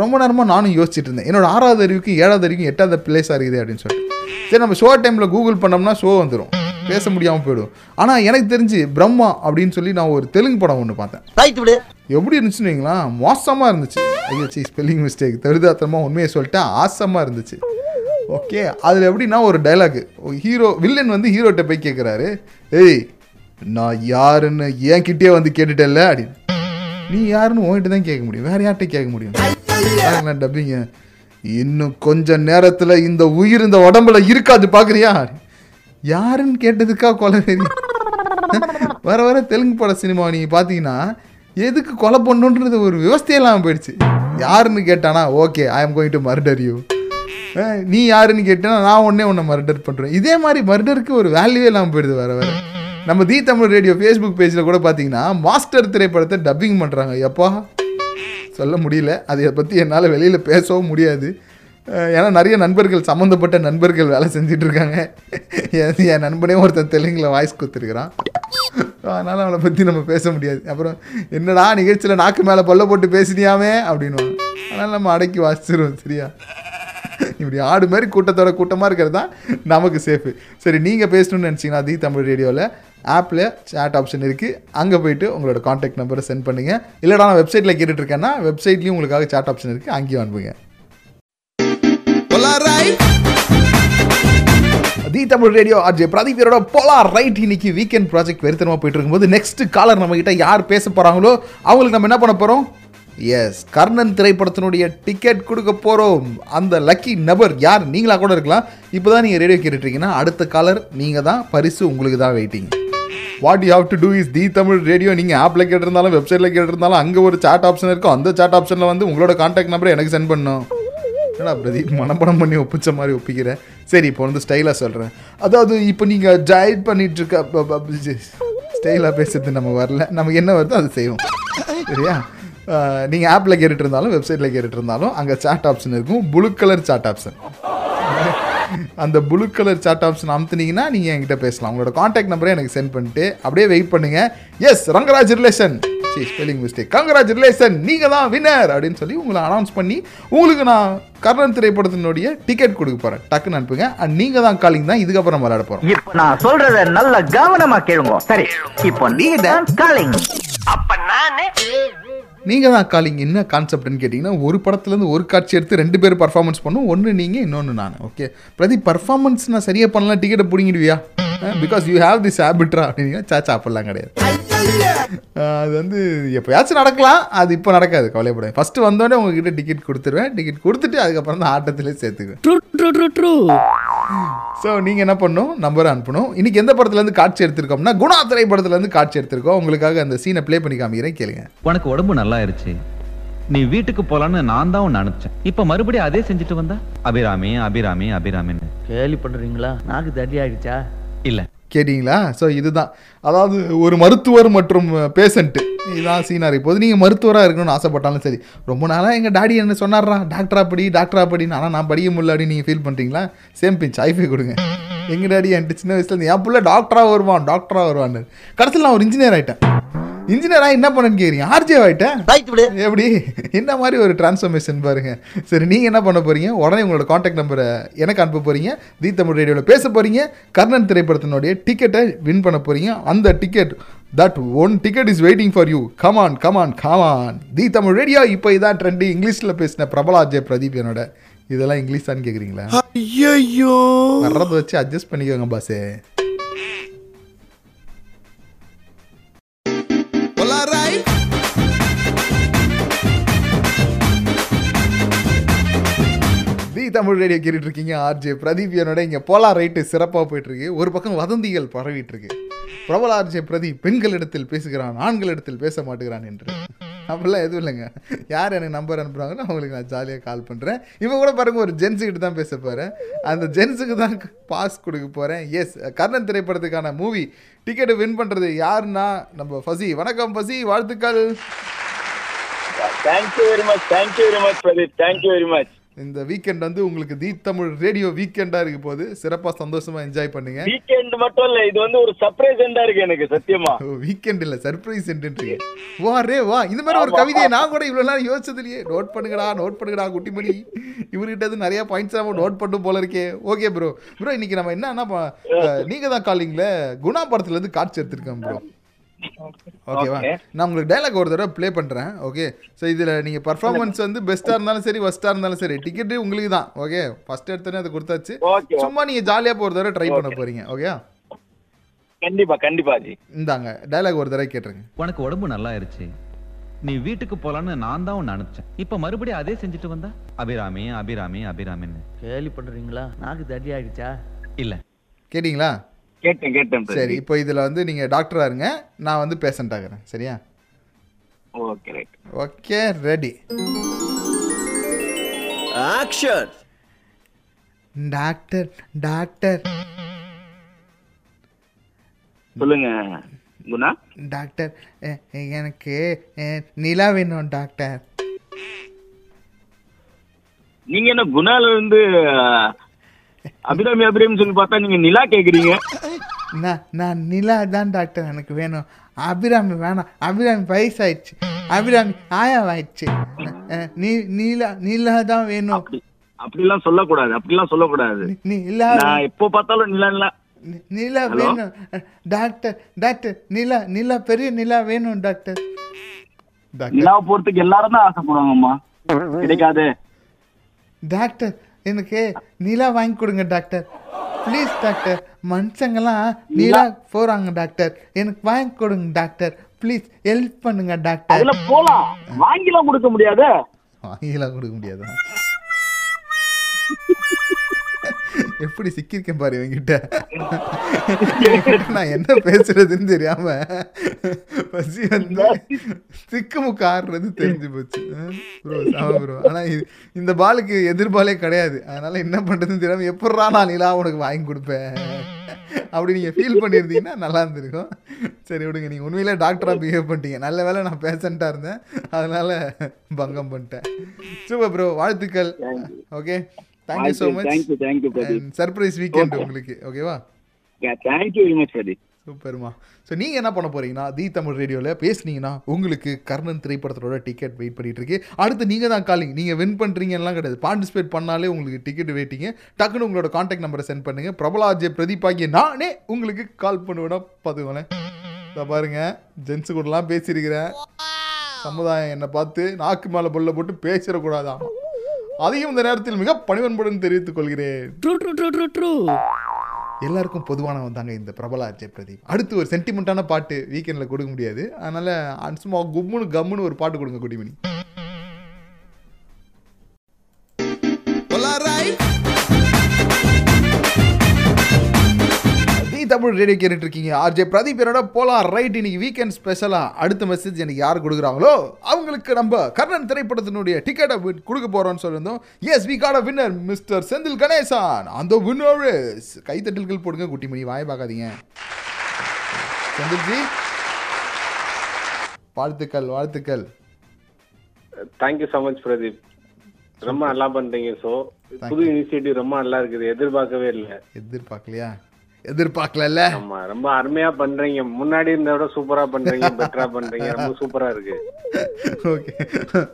S1: ரொம்ப நேரமாக நானும் யோசிச்சுட்டு இருந்தேன். என்னோட ஆறாவது அறிவுக்கு ஏழாவது அறிவுக்கு எட்டாவது பிளேஸாக இருக்குது அப்படின்னு சொல்லிட்டு. சரி நம்ம ஷோ டைமில் கூகுள் பண்ணோம்னா ஷோ வந்துடும் பேச முடியாமல் போயிடும். ஆனால் எனக்கு தெரிஞ்சு பிரம்மா அப்படின்னு சொல்லி நான் ஒரு தெலுங்கு படம் ஒன்று பார்த்தேன். எப்படி இருந்துச்சுன்னு வைங்களா மோசமாக இருந்துச்சு. ஐயோ சி ஸ்பெல்லிங் மிஸ்டேக் தருதாத்தமாக உண்மையை சொல்லிட்டேன் ஆசமாக இருந்துச்சு. ஓகே அதில் எப்படின்னா ஒரு டைலாக் ஹீரோ வில்லன் வந்து ஹீரோட்ட போய் கேட்குறாரு ஏய் நான் யாருன்னு என் கிட்டே வந்து கேட்டுட்டேல்ல அப்படின்னு. நீ யாருன்னு உன்கிட்ட தான் கேட்க முடியும். வேற யார்கிட்ட கேட்க முடியும்? டப்பிங்க இன்னும் கொஞ்ச நேரத்தில் இந்த உயிர் இந்த உடம்புல இருக்காது பார்க்குறியா யாருன்னு கேட்டதுக்கா கொலை வெறி வர வர தெலுங்கு பட சினிமா நீங்கள் பார்த்தீங்கன்னா எதுக்கு கொலை பண்ணுன்றது ஒரு விவஸ்தையெல்லாம் போயிடுச்சு. யாருன்னு கேட்டானா okay I am going to murder you நீ யாருன்னு கேட்டேன்னா நான் உடனே உன்னை மர்டர் பண்ணுறேன் இதே மாதிரி மர்டருக்கு ஒரு வேல்யூவே இல்லாமல் போயிடுது வர வர. நம்ம தி தமிழ் ரேடியோ ஃபேஸ்புக் பேஜில் கூட பார்த்தீங்கன்னா மாஸ்டர் திரைப்படத்தை டப்பிங் பண்ணுறாங்க எப்பா? சொல்ல முடியல. அதை பற்றி என்னால் வெளியில் பேசவும் முடியாது. ஏன்னா நிறைய நண்பர்கள் சம்மந்தப்பட்ட நண்பர்கள் வேலை செஞ்சுட்டு இருக்காங்க என் நண்பனே ஒருத்தன் தெலுங்கில் வாய்ஸ் கொடுத்துருக்குறான். அதனால் அவளை பற்றி நம்ம பேச முடியாது. அப்புறம் என்னடா நிகழ்ச்சியில் நாக்கு மேலே பல்ல போட்டு பேசினியாமே அப்படின்னு அதனால் நம்ம அடக்கி வாசிச்சிருவோம் சரியா? இப்படி ஆடு மாதிரி கூட்டத்தோட கூட்டமாக இருக்கிறது தான் நமக்கு சேஃபு சரி நீங்கள் பேசணும்னு நினச்சிங்கன்னா தி தமிழ் ரேடியோவில் ஆப்பில் சேட் ஆப்ஷன் இருக்குது அங்கே போயிட்டு உங்களோட காண்டாக்ட் நம்பரை சென்ட் பண்ணுங்கள் இல்லைடா நான் வெப்சைட்டில் கேட்டுட்ருக்கேன்னா வெப்சைட்லேயும் உங்களுக்காக சேட் ஆப்ஷன் இருக்குது அங்கேயும் அனுப்புங்க. The Tamil radio RJ Pradeep போலா ரைட் இன்னைக்கு வீக்கெண்ட் ப்ராஜெக்ட் வெறித்தனமாக போயிட்டு இருக்கும்போது நெக்ஸ்ட் காலர் நம்ம கிட்ட யார் பேச போகிறாங்களோ அவங்களுக்கு நம்ம என்ன பண்ண போகிறோம் எஸ் கர்ணன் திரைப்படத்தினுடைய டிக்கெட் கொடுக்க போகிறோம் அந்த லக்கி நபர் யார்? நீங்களாக கூட இருக்கலாம். இப்போ தான் நீங்கள் ரேடியோ கேட்டுட்ருக்கீங்கன்னா அடுத்த காலர் நீங்கள் தான் பரிசு உங்களுக்கு தான் waiting what you have to do is the Tamil radio நீங்கள் ஆப்பில் கேட்டிருந்தாலும் வெப்சைட்டில் கேட்டிருந்தாலும் அங்கே ஒரு சாட் ஆப்ஷன் இருக்கும். அந்த சாட் ஆப்ஷனில் வந்து உங்களோட காண்டாக்ட் நம்பரை எனக்கு சென்ட் பண்ணணும். என்னடா பிரதீப் மனப்படம் பண்ணி ஒப்பிச்ச மாதிரி ஒப்பிக்கிறேன் சரி இப்போ வந்து ஸ்டைலாக சொல்கிறேன் அதாவது இப்போ நீங்கள் டயட் பண்ணிட்டு இருக்க ஸ்டைலாக பேசுறது நம்ம வரல. நமக்கு என்ன வருதோ அது செய்வோம். சரியா? நீங்கள் ஆப்பில் கேட்டுட்டு இருந்தாலும் வெப்சைட்டில் கேட்டுட்டு இருந்தாலும் அங்கே சாட் ஆப்ஷன் இருக்கும். ப்ளூ கலர் சாட் ஆப்ஷன் அந்த ப்ளூ கலர் சாட் ஆப்ஷன் அமுத்துனீங்கன்னா நீங்கள் என்கிட்ட பேசலாம். உங்களோட காண்டாக்ட் நம்பரை எனக்கு சென்ட் பண்ணிட்டு அப்படியே வெயிட் பண்ணுங்க. எஸ் ரங்கராஜ் ரிலேஷன் சரி ஸ்பெல்லிங் மிஸ்டேக் கங்கராஜ் ரிலேஷன் நீங்கள் தான் வின்னர் அப்படின்னு சொல்லி உங்களை அனௌன்ஸ் பண்ணி உங்களுக்கு நான் கர்ணன் திரைப்படத்தினுடைய டிக்கெட் கொடுக்க போகிறேன் டக்குன்னு அனுப்புங்க. அண்ட் நீங்கள் தான் காலிங் தான் இதுக்கப்புறம் விளையாட போகிறோம்
S8: இப்ப நான் சொல்றத நல்ல கவனமா கேளுங்க. சரி இப்போ நீங்க தான் காலிங் அப்ப நானே
S1: நீங்கள் தான் காலிங் என்ன கான்செப்ட்னு கேட்டிங்கன்னா ஒரு படத்துலேருந்து ஒரு காட்சி எடுத்து ரெண்டு பேர் பர்ஃபார்மன்ஸ் பண்ணும் ஒன்று நீங்கள் இன்னொன்று நான் ஓகே பிரதி பர்ஃபார்மன்ஸ் நான் சரியாக பண்ணலாம் டிக்கெட்டை பிடிங்கிடுவியா? பிகாஸ் யூ ஹேவ் திஸ் ஹேபிட்ரா அப்படின்னா சாச்சா அப்படிலாம் கிடையாது. அது வந்து எப்போயாச்சும் நடக்கலாம். அது இப்போ நடக்காது கவலைப்படாது ஃபஸ்ட்டு வந்தோடனே உங்ககிட்ட டிக்கெட் கொடுத்துருவேன். டிக்கெட் கொடுத்துட்டு அதுக்கப்புறம் தான் ஆட்டத்திலே சேர்த்துக்குவேன்.
S2: True true true true.
S1: So நீங்கள் என்ன பண்ணணும்? நம்பரை அனுப்பணும். இன்னைக்கு எந்த படத்துலேருந்து காட்சி எடுத்திருக்கோம்னா குணா திரைப்படத்துலேருந்து காட்சி எடுத்திருக்கோம். உங்களுக்காக அந்த சீனை ப்ளே பண்ணி காமிக்கிறேன் கேளுங்க.
S13: உனக்கு உடம்பு நல்லா ஆயிருச்சு. நீ வீட்டுக்கு போலான்னு நான் தான் உன்னை அனுப்பிச்சேன். இப்ப மறுபடியும் அதே செஞ்சுட்டு வந்தா? அபிராமி அபிராமி அபிராமின்னு.
S8: கேள்வி பண்றீங்களா நாக்கு தடி ஆயிடுச்சா
S13: இல்ல.
S1: கேட்டிங்களா? ஸோ இதுதான். அதாவது ஒரு மருத்துவர் மற்றும் பேஷண்ட்டு இதுதான் சீனார் இப்போது நீங்கள் மருத்துவராக இருக்கணும்னு ஆசைப்பட்டாலும் சரி ரொம்ப நாளாக எங்கள் டாடி என்ன சொன்னார்ரா? டாக்டரா படி டாக்டரா படின்னு ஆனால் நான் படிக்க முடியல அப்படின்னு நீங்கள் ஃபீல் பண்ணுறீங்களா சேம் பிஞ்ச் ஐஃபை கொடுங்க. எங்கள் டாடி என்கிட்ட சின்ன வயசுலேருந்து என் பிள்ளை டாக்டராக வருவான் டாக்டராக வருவான்னு. கடைசியில் நான் ஒரு இன்ஜினியர் ஆகிட்டேன் இன்ஜினியராக என்ன பண்ணேன்னு கேட்குறீங்க ஆர்ஜே
S8: விடு.
S1: எப்படி? என்ன மாதிரி ஒரு டிரான்ஸ்ஃபர்மேஷன் பாருங்க. சரி நீங்கள் என்ன பண்ண போறீங்க? உடனே உங்களோட காண்டாக்ட் நம்பரை எனக்கு அனுப்ப போறீங்க. தி தமிழ் ரேடியோவில் பேச போறீங்க. கர்ணன் திரைப்படத்தினுடைய டிக்கெட்டை வின் பண்ண போறீங்க. அந்த ticket that one ticket is waiting for you come on come on come on the Tamil radio இப்போ இதான் ட்ரெண்டு இங்கிலீஷில் பேசின பிரபலா அஜய் பிரதீப் என்னோட. இதெல்லாம் இங்கிலீஷ் தான் கேட்குறீங்களா
S10: ஐயோ
S1: வர்றதை வச்சு அட்ஜஸ்ட் பண்ணிக்கோங்க பாஸே தமிழ் ரேடியோ கேட்டுட்டு இருக்கீங்க ஆர்ஜே. பிரதீப் என்னோட இங்கே போலா ரைட்டு சிறப்பாக போயிட்டுருக்கு ஒரு பக்கம் வதந்திகள் பரவிட்டு இருக்கு பிரபல ஆர்ஜே பிரதீப் பெண்களிடத்தில் பேசுகிறான் ஆண்களிடத்தில் பேச மாட்டேங்கிறான் என்று. அப்படிலாம் எதுவும் இல்லைங்க. யார் எனக்கு நம்பர் அனுப்புகிறாங்களோ அவங்களுக்கு நான் ஜாலியாக கால் பண்ணுறேன் இப்போ கூட பாருங்க ஒரு ஜென்ஸுக்கிட்ட தான் பேச போகிறேன் அந்த ஜென்ஸுக்கு தான் பாஸ் கொடுக்க போகிறேன் எஸ் கர்ணன் திரைப்படத்துக்கான மூவி டிக்கெட்டு வின் பண்ணுறது யாருன்னா நம்ம ஃபசி வணக்கம் ஃபசி வாழ்த்துக்கள்.
S12: Thank you very much thank you very much Pradeep thank you very much
S1: இந்த வீக்கெண்ட் வந்து உங்களுக்கு தி தமிழ் ரேடியோ வீக்கெண்டா இருக்க போது சிறப்பா சந்தோஷமா என்ஜாய் பண்ணுங்க.
S14: வீக்கெண்ட் மட்டும் இல்ல இது வந்து ஒரு சர்ப்ரைசண்டா இருக்கு எனக்கு சத்தியமா.
S1: வீக்கெண்ட் இல்ல சர்ப்ரைஸ் சென்ட்ன்றீங்க வா ரே வா. இந்த மாதிரி ஒரு கவிதையை நான் கூட இவ்வளவு நேரம் யோசிச்சது இல்லையே நோட் பண்ணுங்கடா நோட் பண்ணுங்கடா குட்டிமணி. இவர்கிட்ட இருந்து நிறைய பாயிண்ட்ஸ் நம்ம நோட் பண்ணும் போல இருக்கே. ஓகே ப்ரோ ப்ரோ இன்னைக்கு நம்ம என்னன்னா நீங்க தான் காலிங்ல குணா படத்துல இருந்து காட்சி எடுத்திருக்கேன் ப்ரோ ஓகேவா
S14: Okay.
S1: நான் உங்களுக்கு டைலாக் ஒரு தடவை ப்ளே பண்றேன் ஓகே ஸோ இதுல நீங்க பர்ஃபார்மன்ஸ் வந்து பெஸ்டா இருந்தாலும் சரி ஒஸ்டா இருந்தாலும் சரி டிக்கெட் உங்களுக்கு தான் ஓகே ஃபர்ஸ்ட் எடுத்தோன்னே அதை கொடுத்தாச்சு.
S14: Okay.
S1: சும்மா நீங்க ஜாலியா ஒரு தடவை ட்ரை பண்ண போறீங்க ஓகே
S14: கண்டிப்பா கண்டிப்பா ஜி.
S1: இந்தாங்க டைலாக் ஒரு தடவை கேட்டுருங்க.
S13: உனக்கு உடம்பு நல்லா ஆயிருச்சு. நீ வீட்டுக்கு போலான்னு நான் தான் உன்னை அனுப்பிச்சேன். இப்ப மறுபடியும் அதே செஞ்சுட்டு வந்தா? அபிராமி அபிராமி அபிராமின்னு.
S15: கேலி பண்றீங்களா நாக்கு தடி ஆயிடுச்சா?
S13: இல்ல.
S1: கேட்டிங்களா?
S14: கேட்டேன் கேட்டேன்
S1: சரி இப்போ இதுல வந்து நீங்க டாக்டரா இருங்க. நான் வந்து பேஷண்ட் ஆகுறேன். சரியா?
S14: Okay right
S1: okay ready
S10: action
S1: doctor doctor
S14: சொல்லுங்க குணா.
S1: டாக்டர் எனக்கு நிலா வேணும் டாக்டர்
S14: நீங்க என்ன குணால இருந்து அபிராமி அபிராமி சொல்லி பார்த்தா நீங்க நிலா கேக்குறீங்க.
S1: நான் நிலா தான் டாக்டர் எனக்கு வேணும். அபிராமி வேணாம். அபிராமி வயசாயிடுச்சு. அபிராமி ஆயாவாயிடுச்சு. நீலா நீலா தான் வேணும்.
S14: அப்படிலாம் சொல்லக்கூடாது. அப்படிலாம் சொல்லக்கூடாது.
S1: நிலா
S14: நான் எப்போ பார்த்தாலும் நிலா நிலா.
S1: நிலா? வேணும். டாக்டர் டாக்டர் நிலா நிலா பெரிய நிலா வேணும் டாக்டர்.
S14: நிலாவை போறதுக்கு எல்லாரும் தான் ஆசைப்படுவாங்கம்மா. கிடைக்காது.
S1: டாக்டர் எனக்கு நிலா வாங்கி கொடுங்க டாக்டர். Please doctor. மனுஷங்கெல்லாம் நிலா போறாங்க டாக்டர். எனக்கு வாங்கி கொடுங்க டாக்டர். ப்ளீஸ் ஹெல்ப் பண்ணுங்க டாக்டர்.
S14: அதுல போலாம். வாங்கிலாம் கொடுக்க முடியாது.
S1: வாங்கிலாம் கொடுக்க முடியாதா. எப்படி சிக்கியிருக்கேன் பாரு இவங்கிட்ட நான் என்ன பேசுறதுன்னு தெரியாம பசி வந்து திக்குமுக்கு ஆடுறது தெரிஞ்சு போச்சு. ப்ரோ சாம ப்ரோ ஆனா இந்த பாலுக்கு எதிர்பாலே கிடையாது. அதனால என்ன பண்றதுன்னு தெரியாம எப்படா நான் நிலா உனக்கு வாங்கி கொடுப்பேன்? அப்படி நீங்க ஃபீல் பண்ணியிருந்தீங்கன்னா நல்லா இருந்திருக்கும். சரி விடுங்க நீங்க உண்மையிலே டாக்டரா பிஹேவ் பண்ணிட்டீங்க. நல்ல வேளை நான் பேஷண்டா இருந்தேன். அதனால பங்கம் பண்ணிட்டேன். சூப்பர் ப்ரோ வாழ்த்துக்கள். Okay thank you so much
S14: thank you thank you Pradeep
S1: surprise weekend உங்களுக்கு ஓகேவா
S14: தேங்க்யூ வெரி மச் பிரதீப்
S1: சூப்பர்மா ஸோ நீங்கள் என்ன பண்ண போறீங்கன்னா தி தமிழ் ரேடியோவில் பேசுனீங்கன்னா உங்களுக்கு கர்ணன் திரைப்படத்தோட டிக்கெட் வெயிட் பண்ணிட்டு இருக்கு. அடுத்து நீங்கள் தான் காலிங் நீங்கள் வின் பண்ணுறீங்கலாம் கிடையாது. பார்ட்டிசிபேட் பண்ணாலே உங்களுக்கு டிக்கெட் வெயிட்டிங்க டக்குன்னு உங்களோட காண்டாக்ட் நம்பரை சென்ட் பண்ணுங்க. பிரபலா அஜய் பிரதீப் ஆகிய நானே உங்களுக்கு கால் பண்ணுவேன்னா பார்த்துக்கோங்களேன் இதை பாருங்க ஜென்ஸு கூடலாம் பேசியிருக்கிறேன். சமுதாயம் என்னை பார்த்து நாக்கு மேலே பொல்ல போட்டு பேசிடக்கூடாதான் அதையும் இந்த நேரத்தில் மிக பணிவன்புடன் தெரிவித்துக் கொள்கிறேன். எல்லாருக்கும் பொதுவானவன் தாங்க இந்த பிரபல அஜய் பிரதீப். அடுத்து ஒரு சென்டிமெண்ட்டான பாட்டு வீக்கெண்டில் கொடுக்க முடியாது. அதனால சும்மா கும்முன்னு கம்முன்னு ஒரு பாட்டு கொடுங்க குடிமணி. தமிழ் ரேடியோ கேட்டுட்டு இருக்கீங்க ஆர்ஜே பிரதீப் என்னோட போலாம் ரைட் இன்னைக்கு வீக்கெண்ட் ஸ்பெஷலாக அடுத்த மெசேஜ் எனக்கு யார் கொடுக்குறாங்களோ அவங்களுக்கு நம்ம கர்ணன் திரைப்படத்தினுடைய டிக்கெட்டை கொடுக்க போறோம்னு சொல்லியிருந்தோம். Yes we got winner mister Senthil Ganesan. அந்த வின்னர் கைத்தட்டல்கள் போடுங்க குட்டிமணி வாய பார்க்காதீங்க. செந்தில்ஜி வாழ்த்துக்கள் வாழ்த்துக்கள்.
S16: Thank you so much Pradeep. ரொம்ப நல்லா பண்றீங்க சோ புது இனிஷியேட்டிவ் ரொம்ப நல்லா இருக்குது. எதிர்பார்க்கவே இல்ல.
S1: எதிர்பார்க்கலையா? எதிர்பார்க்கல
S16: ஆமா ரொம்ப அருமையா பண்றீங்க. முன்னாடி இருந்த விட சூப்பரா பண்றீங்க பெட்டரா பண்றீங்க. ரொம்ப சூப்பரா இருக்கு.
S1: ஓகே.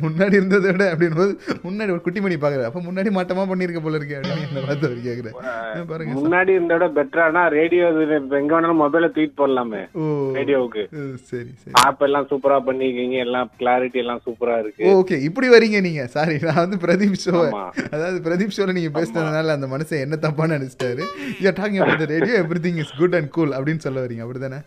S1: முன்னாடி இருந்ததை விட அப்படின்னு போது முன்னாடி ஒரு குட்டிமணி பார்க்குறேன். அப்போ முன்னாடி மாட்டமா பண்ணியிருக்க போல இருக்கே அப்படின்னு பார்த்து அவர் கேட்குறேன் பாருங்க.
S16: முன்னாடி இருந்த விட பெட்டரானா ரேடியோ எங்க வேணாலும் மொபைல தூக்கிட்டு போடலாமே. ரேடியோவுக்கு
S1: சரி சரி.
S16: ஆப் எல்லாம் சூப்பரா பண்ணிருக்கீங்க எல்லாம் கிளாரிட்டி எல்லாம் சூப்பரா இருக்கு.
S1: ஓகே இப்படி வரீங்க நீங்க. சாரி நான் வந்து பிரதீப் ஷோ. அதாவது பிரதீப் ஷோல நீங்க பேசுனதுனால அந்த மனுஷன் என்ன தப்பா நினைச்சிட்டாரு. You talking about the radio everything is good and cool அப்படின்னு சொல்ல வரீங்க அப்படிதானே?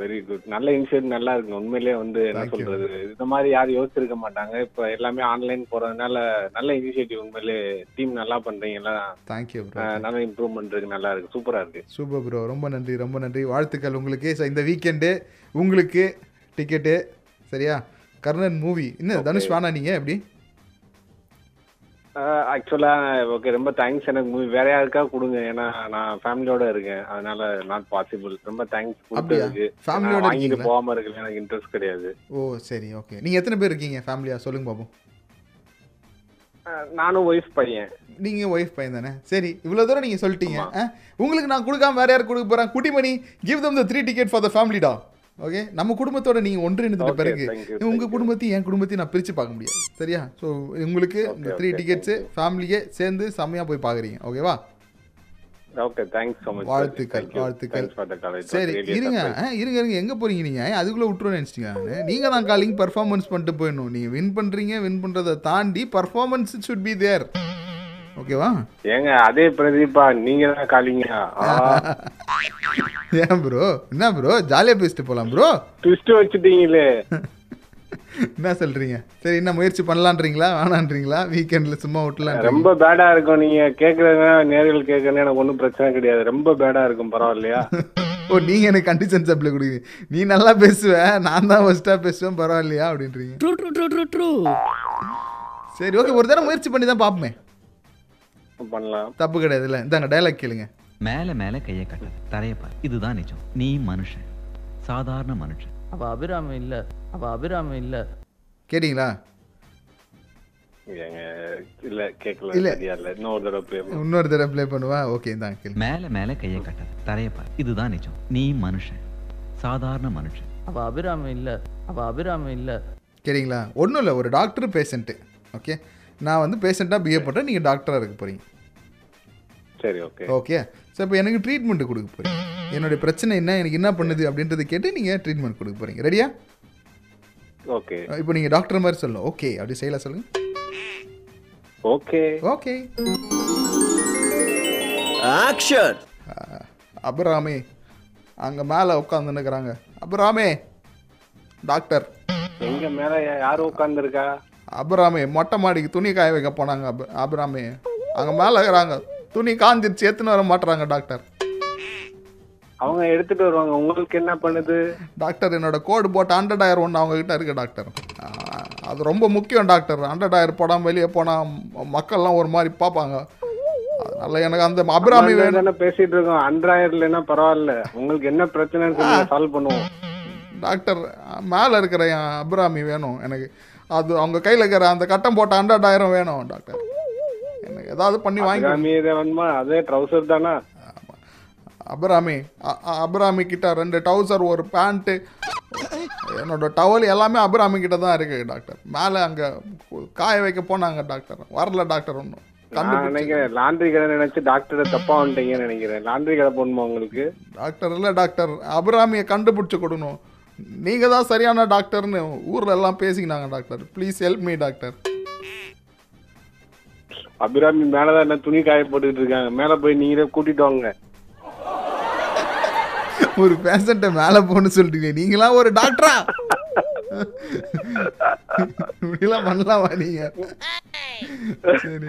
S16: வெரி குட் நல்ல இனிஷியேட்டிவ் நல்லா இருக்கு. உண்மையிலேயே வந்து என்ன. சொல்றது? இந்த மாதிரி யாரும் யோசிச்சிருக்க மாட்டாங்க. இப்ப எல்லாமே ஆன்லைன் போறதுனால நல்ல இனிஷியேட்டிவ் உண்மையிலேயே டீம் நல்லா பண்றீங்க எல்லாம்
S1: தேங்க்யூ
S16: நல்ல இம்ப்ரூவ்மெண்ட் இருக்கு நல்லா இருக்கு. சூப்பரா இருக்கு.
S1: சூப்பர் ப்ரோ ரொம்ப நன்றி ரொம்ப நன்றி. வாழ்த்துக்கள் உங்களுக்கு. இந்த வீக்கெண்டு உங்களுக்கு டிக்கெட்டு சரியா? கர்ணன் மூவி என்ன தனுஷ் வேணா நீங்க எப்படி?
S16: ஆக்சுவலா ஓகே ரொம்ப தேங்க்ஸ் எனக்கு மூவி வேற யாருக்கா கொடுங்க. ஏன்னா நான் ஃபேமிலியோட இருக்கேன். அதனால நாட் பாசிபிள் ரொம்ப தேங்க்ஸ்? கொடுத்ததுக்கு.
S1: Family யோட
S16: நான் வாங்கிட்டு? போகாம இருக்கு எனக்கு இன்ட்ரெஸ்ட் கிடையாது.
S1: ஓ சரி ஓகே நீங்க எத்தனை பேர் இருக்கீங்க? ஃபேமிலியா சொல்லுங்க
S16: அஹ், நானும் ஒய்ஃப் பையன்.
S1: நீங்க ஒய்ஃப் பையன் தானே? சரி இவ்வளவு தூரம் நீங்க சொல்லிட்டீங்க? உங்களுக்கு நான் கொடுக்காம வேற யார் கொடுக்க போறேன் Kuttimani give them the three ticket for the ஃபேமிலிடா okay நம்ம குடும்பத்தோட நீங்க ஒன்றிணைந்த பிறகு உங்க குடும்பத்தையும் என் குடும்பத்தையும் நான் பிரிச்சு பார்க்க முடியாது. சரியா? ஸோ உங்களுக்கு இந்த த்ரீ டிக்கெட்ஸ் ஃபேமிலியே சேர்ந்து செம்மையா போய் பாக்குறீங்க ஓகேவா வாழ்த்துக்கள் வாழ்த்துக்கள். சரி இருங்க. இருங்க இருங்க. எங்க போறீங்க நீங்க? அதுக்குள்ள விட்டுருன்னு நினைச்சிட்டீங்க நானு? நீங்க தான் காலிங் பர்ஃபார்மன்ஸ் பண்ணிட்டு போயிடணும். நீங்க வின் பண்றீங்க வின் பண்றதை தாண்டி பர்ஃபார்மன்ஸ் சுட் பி தேர் ஓகேவா
S16: ஏங்க அதே பிரதீபா நீங்க தான் காலிங்க?
S1: ஏன் ப்ரோ என்ன ப்ரோ ஜாலியாக பேசிட்டு போகலாம் ப்ரோ
S16: ட்விஸ்ட் வச்சுட்டீங்களே.
S1: என்ன சொல்றீங்க? சரி என்ன முயற்சி பண்ணலான்றீங்களா? வேணான்றீங்களா? வீக்கெண்ட்ல சும்மா விட்டலாம்
S16: ரொம்ப பேடா இருக்கும். நீங்க கேக்குறதுனா நேரில் கேட்கறது எனக்கு ஒன்றும் பிரச்சனை கிடையாது. ரொம்ப பேடா இருக்கும். பரவாயில்லையா?
S1: ஓ நீங்க எனக்கு கண்டிஷன் சப்ளை கொடுக்குறீங்க. நீ நல்லா பேசுவ. நான் தான் ஃபர்ஸ்டா பேசுவேன். பரவாயில்லையா? அப்படின்றீங்க.
S15: True true true true true
S1: சரி ஓகே ஒரு தடவை முயற்சி பண்ணி தான் பார்ப்போமே.
S16: பண்ணலாம்.
S1: தப்பு கிடையாதுல்ல. இந்தாங்க டைலாக் கேளுங்க.
S13: மேல மேல கையை கட்டாத தரைய பாரு. இதுதான் நிஜம். நீ மனுஷன். சாதாரண மனுஷன்.
S15: அவ அபிராமி இல்ல. அவ அபிராமி இல்ல.
S1: கேட்டிங்களா?
S16: இன்னொரு தடவை
S1: ப்ளே பண்ணுவா? ஓகே கேளு.
S13: மேல மேல கையை கட்டாத தரைய பாரு. இதுதான் நிஜம். நீ மனுஷன். சாதாரண மனுஷன்.
S15: அவ அபிராமி இல்ல. அவ அபிராமி இல்ல.
S1: கேட்டிங்களா? ஒன்றும் இல்லை. ஒரு டாக்டர் பேஷண்ட்டு ஓகே நான் வந்து பேஷண்ட்டாக பிஹேவ் பண்ணுறேன் நீங்கள் டாக்டராக இருக்க போகிறீங்க
S16: சரி ஓகே
S1: ஓகே ஸோ இப்போ எனக்கு ட்ரீட்மெண்ட் கொடுக்க போறீங்க. என்னுடைய பிரச்சனை என்ன? எனக்கு என்ன பண்ணுது? அப்படின்றத கேட்டு நீங்கள் ட்ரீட்மெண்ட் கொடுக்க போறீங்க. ரெடியா
S16: ஓகே
S1: இப்போ நீங்கள் டாக்டர் மாதிரி சொல்லணும். ஓகே அப்படி செய்யலாம் சொல்லுங்க.
S16: ஓகே
S1: ஓகே
S10: ஆக்ஷன்
S1: அபிராமி அங்கே மேலே உட்காந்துன்னுக்குறாங்க அபிராமி டாக்டர்
S16: எங்க மேல யாரு உட்கார்ந்துருக்கா?
S1: அபிராமி மொட்டை மாடிக்கு துணி காய வைக்க போனாங்க. அப அபிராமி அங்கே மேலே இருக்கிறாங்க. துணி காஞ்சிருச்சு எடுத்துன்னு வர மாட்டுறாங்க டாக்டர்.
S16: அவங்க எடுத்துட்டு வருவாங்க. உங்களுக்கு என்ன பண்ணுது?
S1: டாக்டர் என்னோட கோடு போட்டு ஹண்ட்ரட் ஆயிரம் ஒன்று அவங்க கிட்ட இருக்கு டாக்டர். அது ரொம்ப முக்கியம் டாக்டர். ஹண்ட்ரட் ஆயிரம் போடாமல் வெளியே போனால் மக்கள்லாம் ஒரு மாதிரி பார்ப்பாங்க. அதனால எனக்கு அந்த அபிராமி வேணும்.
S16: பேசிட்டு இருக்கோம். அன்றாயிரம்லன்னா பரவாயில்ல. உங்களுக்கு என்ன பிரச்சனைன்னு சொல்லி சால்வ் பண்ணுவோம்.
S1: டாக்டர் மேலே இருக்கிற என் அபிராமி வேணும் எனக்கு. அது அவங்க கையில் இருக்கிற அந்த கட்டம் போட்ட ஹண்ட்ரட் ஆயிரம் வேணும் டாக்டர். எனக்கு ஏதாவது பண்ணி வாங்கி
S16: அதே ட்ரௌசர் தானா?
S1: அபிராமி அபிராமி கிட்ட ரெண்டு டவுசர் ஒரு பேண்ட்டு என்னோட டவல் எல்லாமே அபிராமி கிட்ட தான் இருக்கு டாக்டர் மேலே அங்கே காய வைக்க போனாங்க டாக்டர் வரல டாக்டர் ஒன்றும்
S16: நான் நினைக்கிறேன் லாண்ட்ரி கடை நினைச்சு டாக்டர் தப்பா வந்துட்டீங்கன்னு நினைக்கிறேன். லாண்ட்ரி கடை போடணுமா உங்களுக்கு?
S1: டாக்டர் இல்லை டாக்டர் அபிராமியை கண்டுபிடிச்சு கொடுக்கணும். நீங்கள் தான் சரியான டாக்டர்னு ஊரில் எல்லாம் பேசிக்கினாங்க doctor please help me doctor
S16: Abirami மேலதான் என்ன துணி காய போட்டுக்கிட்டு இருக்காங்க. மேல போய் நீங்களே கூட்டிட்டு வாங்க.
S1: ஒரு பேஷண்ட்டை மேல போன்னு சொல்லிட்டீங்க நீங்களா ஒரு டாக்டரா இப்படிலாம் பண்ணலாமா நீங்க? சரி.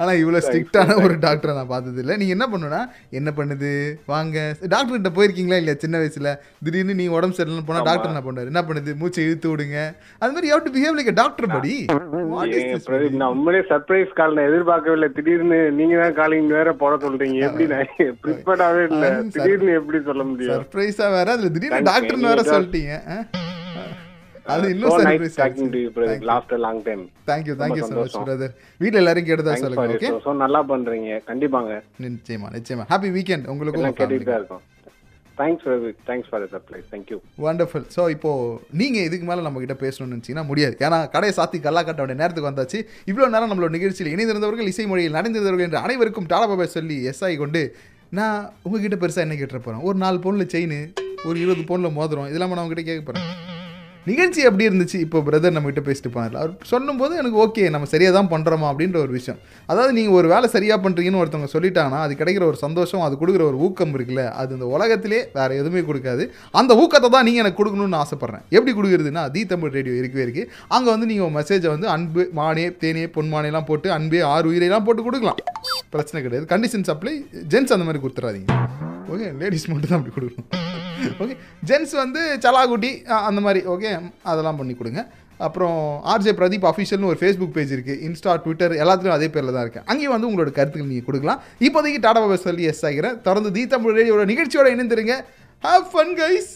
S1: ஆனா இவ்வளவு ஸ்ட்ரிக்டான ஒரு டாக்டரை நான் பார்த்தது இல்லை நீங்க என்ன பண்ணுனா என்ன பண்ணுது? வாங்க. டாக்டர் கிட்ட போயிருக்கீங்களா இல்லையா சின்ன வயசுல? திடீர்னு நீ உடம்பு சரியில்லைன்னு போனா டாக்டர் என்ன பண்ணுவாரு என்ன பண்ணுது? மூச்சை இழுத்து விடுங்க. அது மாதிரி டு பிஹேவ் லைக் டாக்டர் படி
S16: நான் உண்மையிலே சர்ப்ரைஸ் கால் நான் எதிர்பார்க்கவே இல்லை திடீர்னு நீங்க தான் காலிங் வேற போட சொல்றீங்க. எப்படி நான் ப்ரிப்பேர்டாவே இல்ல. திடீர்னு எப்படி சொல்ல முடியும்?
S1: சர்ப்ரைஸா வேற. அதுல திடீர்னு டாக்டர்னு. வேற சொல்லிட்டீங்க? அது இன்னும் surprise
S16: talking to last long time
S1: much brother வீட்டில் எல்லாரும் கேட்டதா சொல்லுங்க ஓகே
S16: நல்லா பண்றீங்க. கண்டிப்பாங்க.
S1: நிச்சயமா நிச்சயமா. ஹாப்பி வீக்கெண்ட் உங்களுக்கும்
S16: எல்லாம் கேட்டுட்டு இருக்கோம். Thanks Pradeep thanks for the surprise thank you
S1: wonderful so இப்போ நீங்க இதுக்கு மேல பேசணும்னு நினைச்சீங்கன்னா முடியாது. ஏன்னா கடையை சாத்தி கல்லா கட்ட நேரத்துக்கு வந்தாச்சு. இவ்வளவு நேரம் நம்மளோட நிகழ்ச்சியில் இணைந்திருந்தவர்கள் இசை மொழியில் நடந்திருந்தவர்கள் என்று அனைவருக்கும் டாடாபாபா சொல்லி எஸ்ஐ கொண்டு நான் உங்ககிட்ட பெருசா என்ன கேட்டுற போறேன்? ஒரு நாலு பவுன்ல செயின் ஒரு இருபது பவுன்ல மோதிரம் இதெல்லாம் நான் உங்ககிட்ட கேட்க போறேன். நிகழ்ச்சி எப்படி இருந்துச்சு? இப்போ பிரதர் நம்மகிட்ட பேசிட்டு போனார். அவர் சொல்லும்போது எனக்கு ஓகே நம்ம சரியாக தான் பண்ணுறோமா அப்படின்ற ஒரு விஷயம். அதாவது நீங்கள் ஒரு வேலை சரியாக பண்ணுறீங்கன்னு ஒருத்தவங்க சொல்லிட்டாங்கன்னா அது கிடைக்கிற ஒரு சந்தோஷம் அது கொடுக்குற ஒரு ஊக்கம் இருக்குல்ல அது இந்த உலகத்திலே வேறு எதுவுமே கொடுக்காது. அந்த ஊக்கத்தை தான் நீங்கள் எனக்கு கொடுக்கணும்னு ஆசைப்பட்றேன். எப்படி கொடுக்குறதுன்னா தி தமிழ் ரேடியோ இருக்கவே இருக்குது அங்கே வந்து நீங்கள் உங்கள் மெசேஜை வந்து அன்பு மானே தேனே பொன்மானேலாம் போட்டு அன்பே ஆறு உயிரையெல்லாம் போட்டு கொடுக்கலாம். பிரச்சனை கிடையாது. கண்டிஷன் சப்ளை ஜென்ஸ் அந்த மாதிரி கொடுத்துறாதீங்க. ஓகே லேடிஸ் மட்டும் தான் அப்படி கொடுக்கணும். ஓகே ஜென்ஸ் வந்து சலாகுட்டி அந்த மாதிரி ஓகே அதெல்லாம் பண்ணி கொடுங்க. அப்புறம் ஆர்ஜே பிரதீப் அஃபிஷியல்னு ஒரு ஃபேஸ்புக் பேஜ் இருக்குது இன்ஸ்டா ட்விட்டர் எல்லாத்துலையும் அதே பேரில் தான் இருக்குது அங்கேயும் வந்து உங்களோட கருத்துக்கள் நீங்கள் கொடுக்கலாம். இப்போதைக்கு டாடா பாபா சொல்லி எஸ் ஆகிறேன் தொடர்ந்து தீ தமிழ் ரேடியோட நிகழ்ச்சியோட இணைந்துருங்க. Have fun guys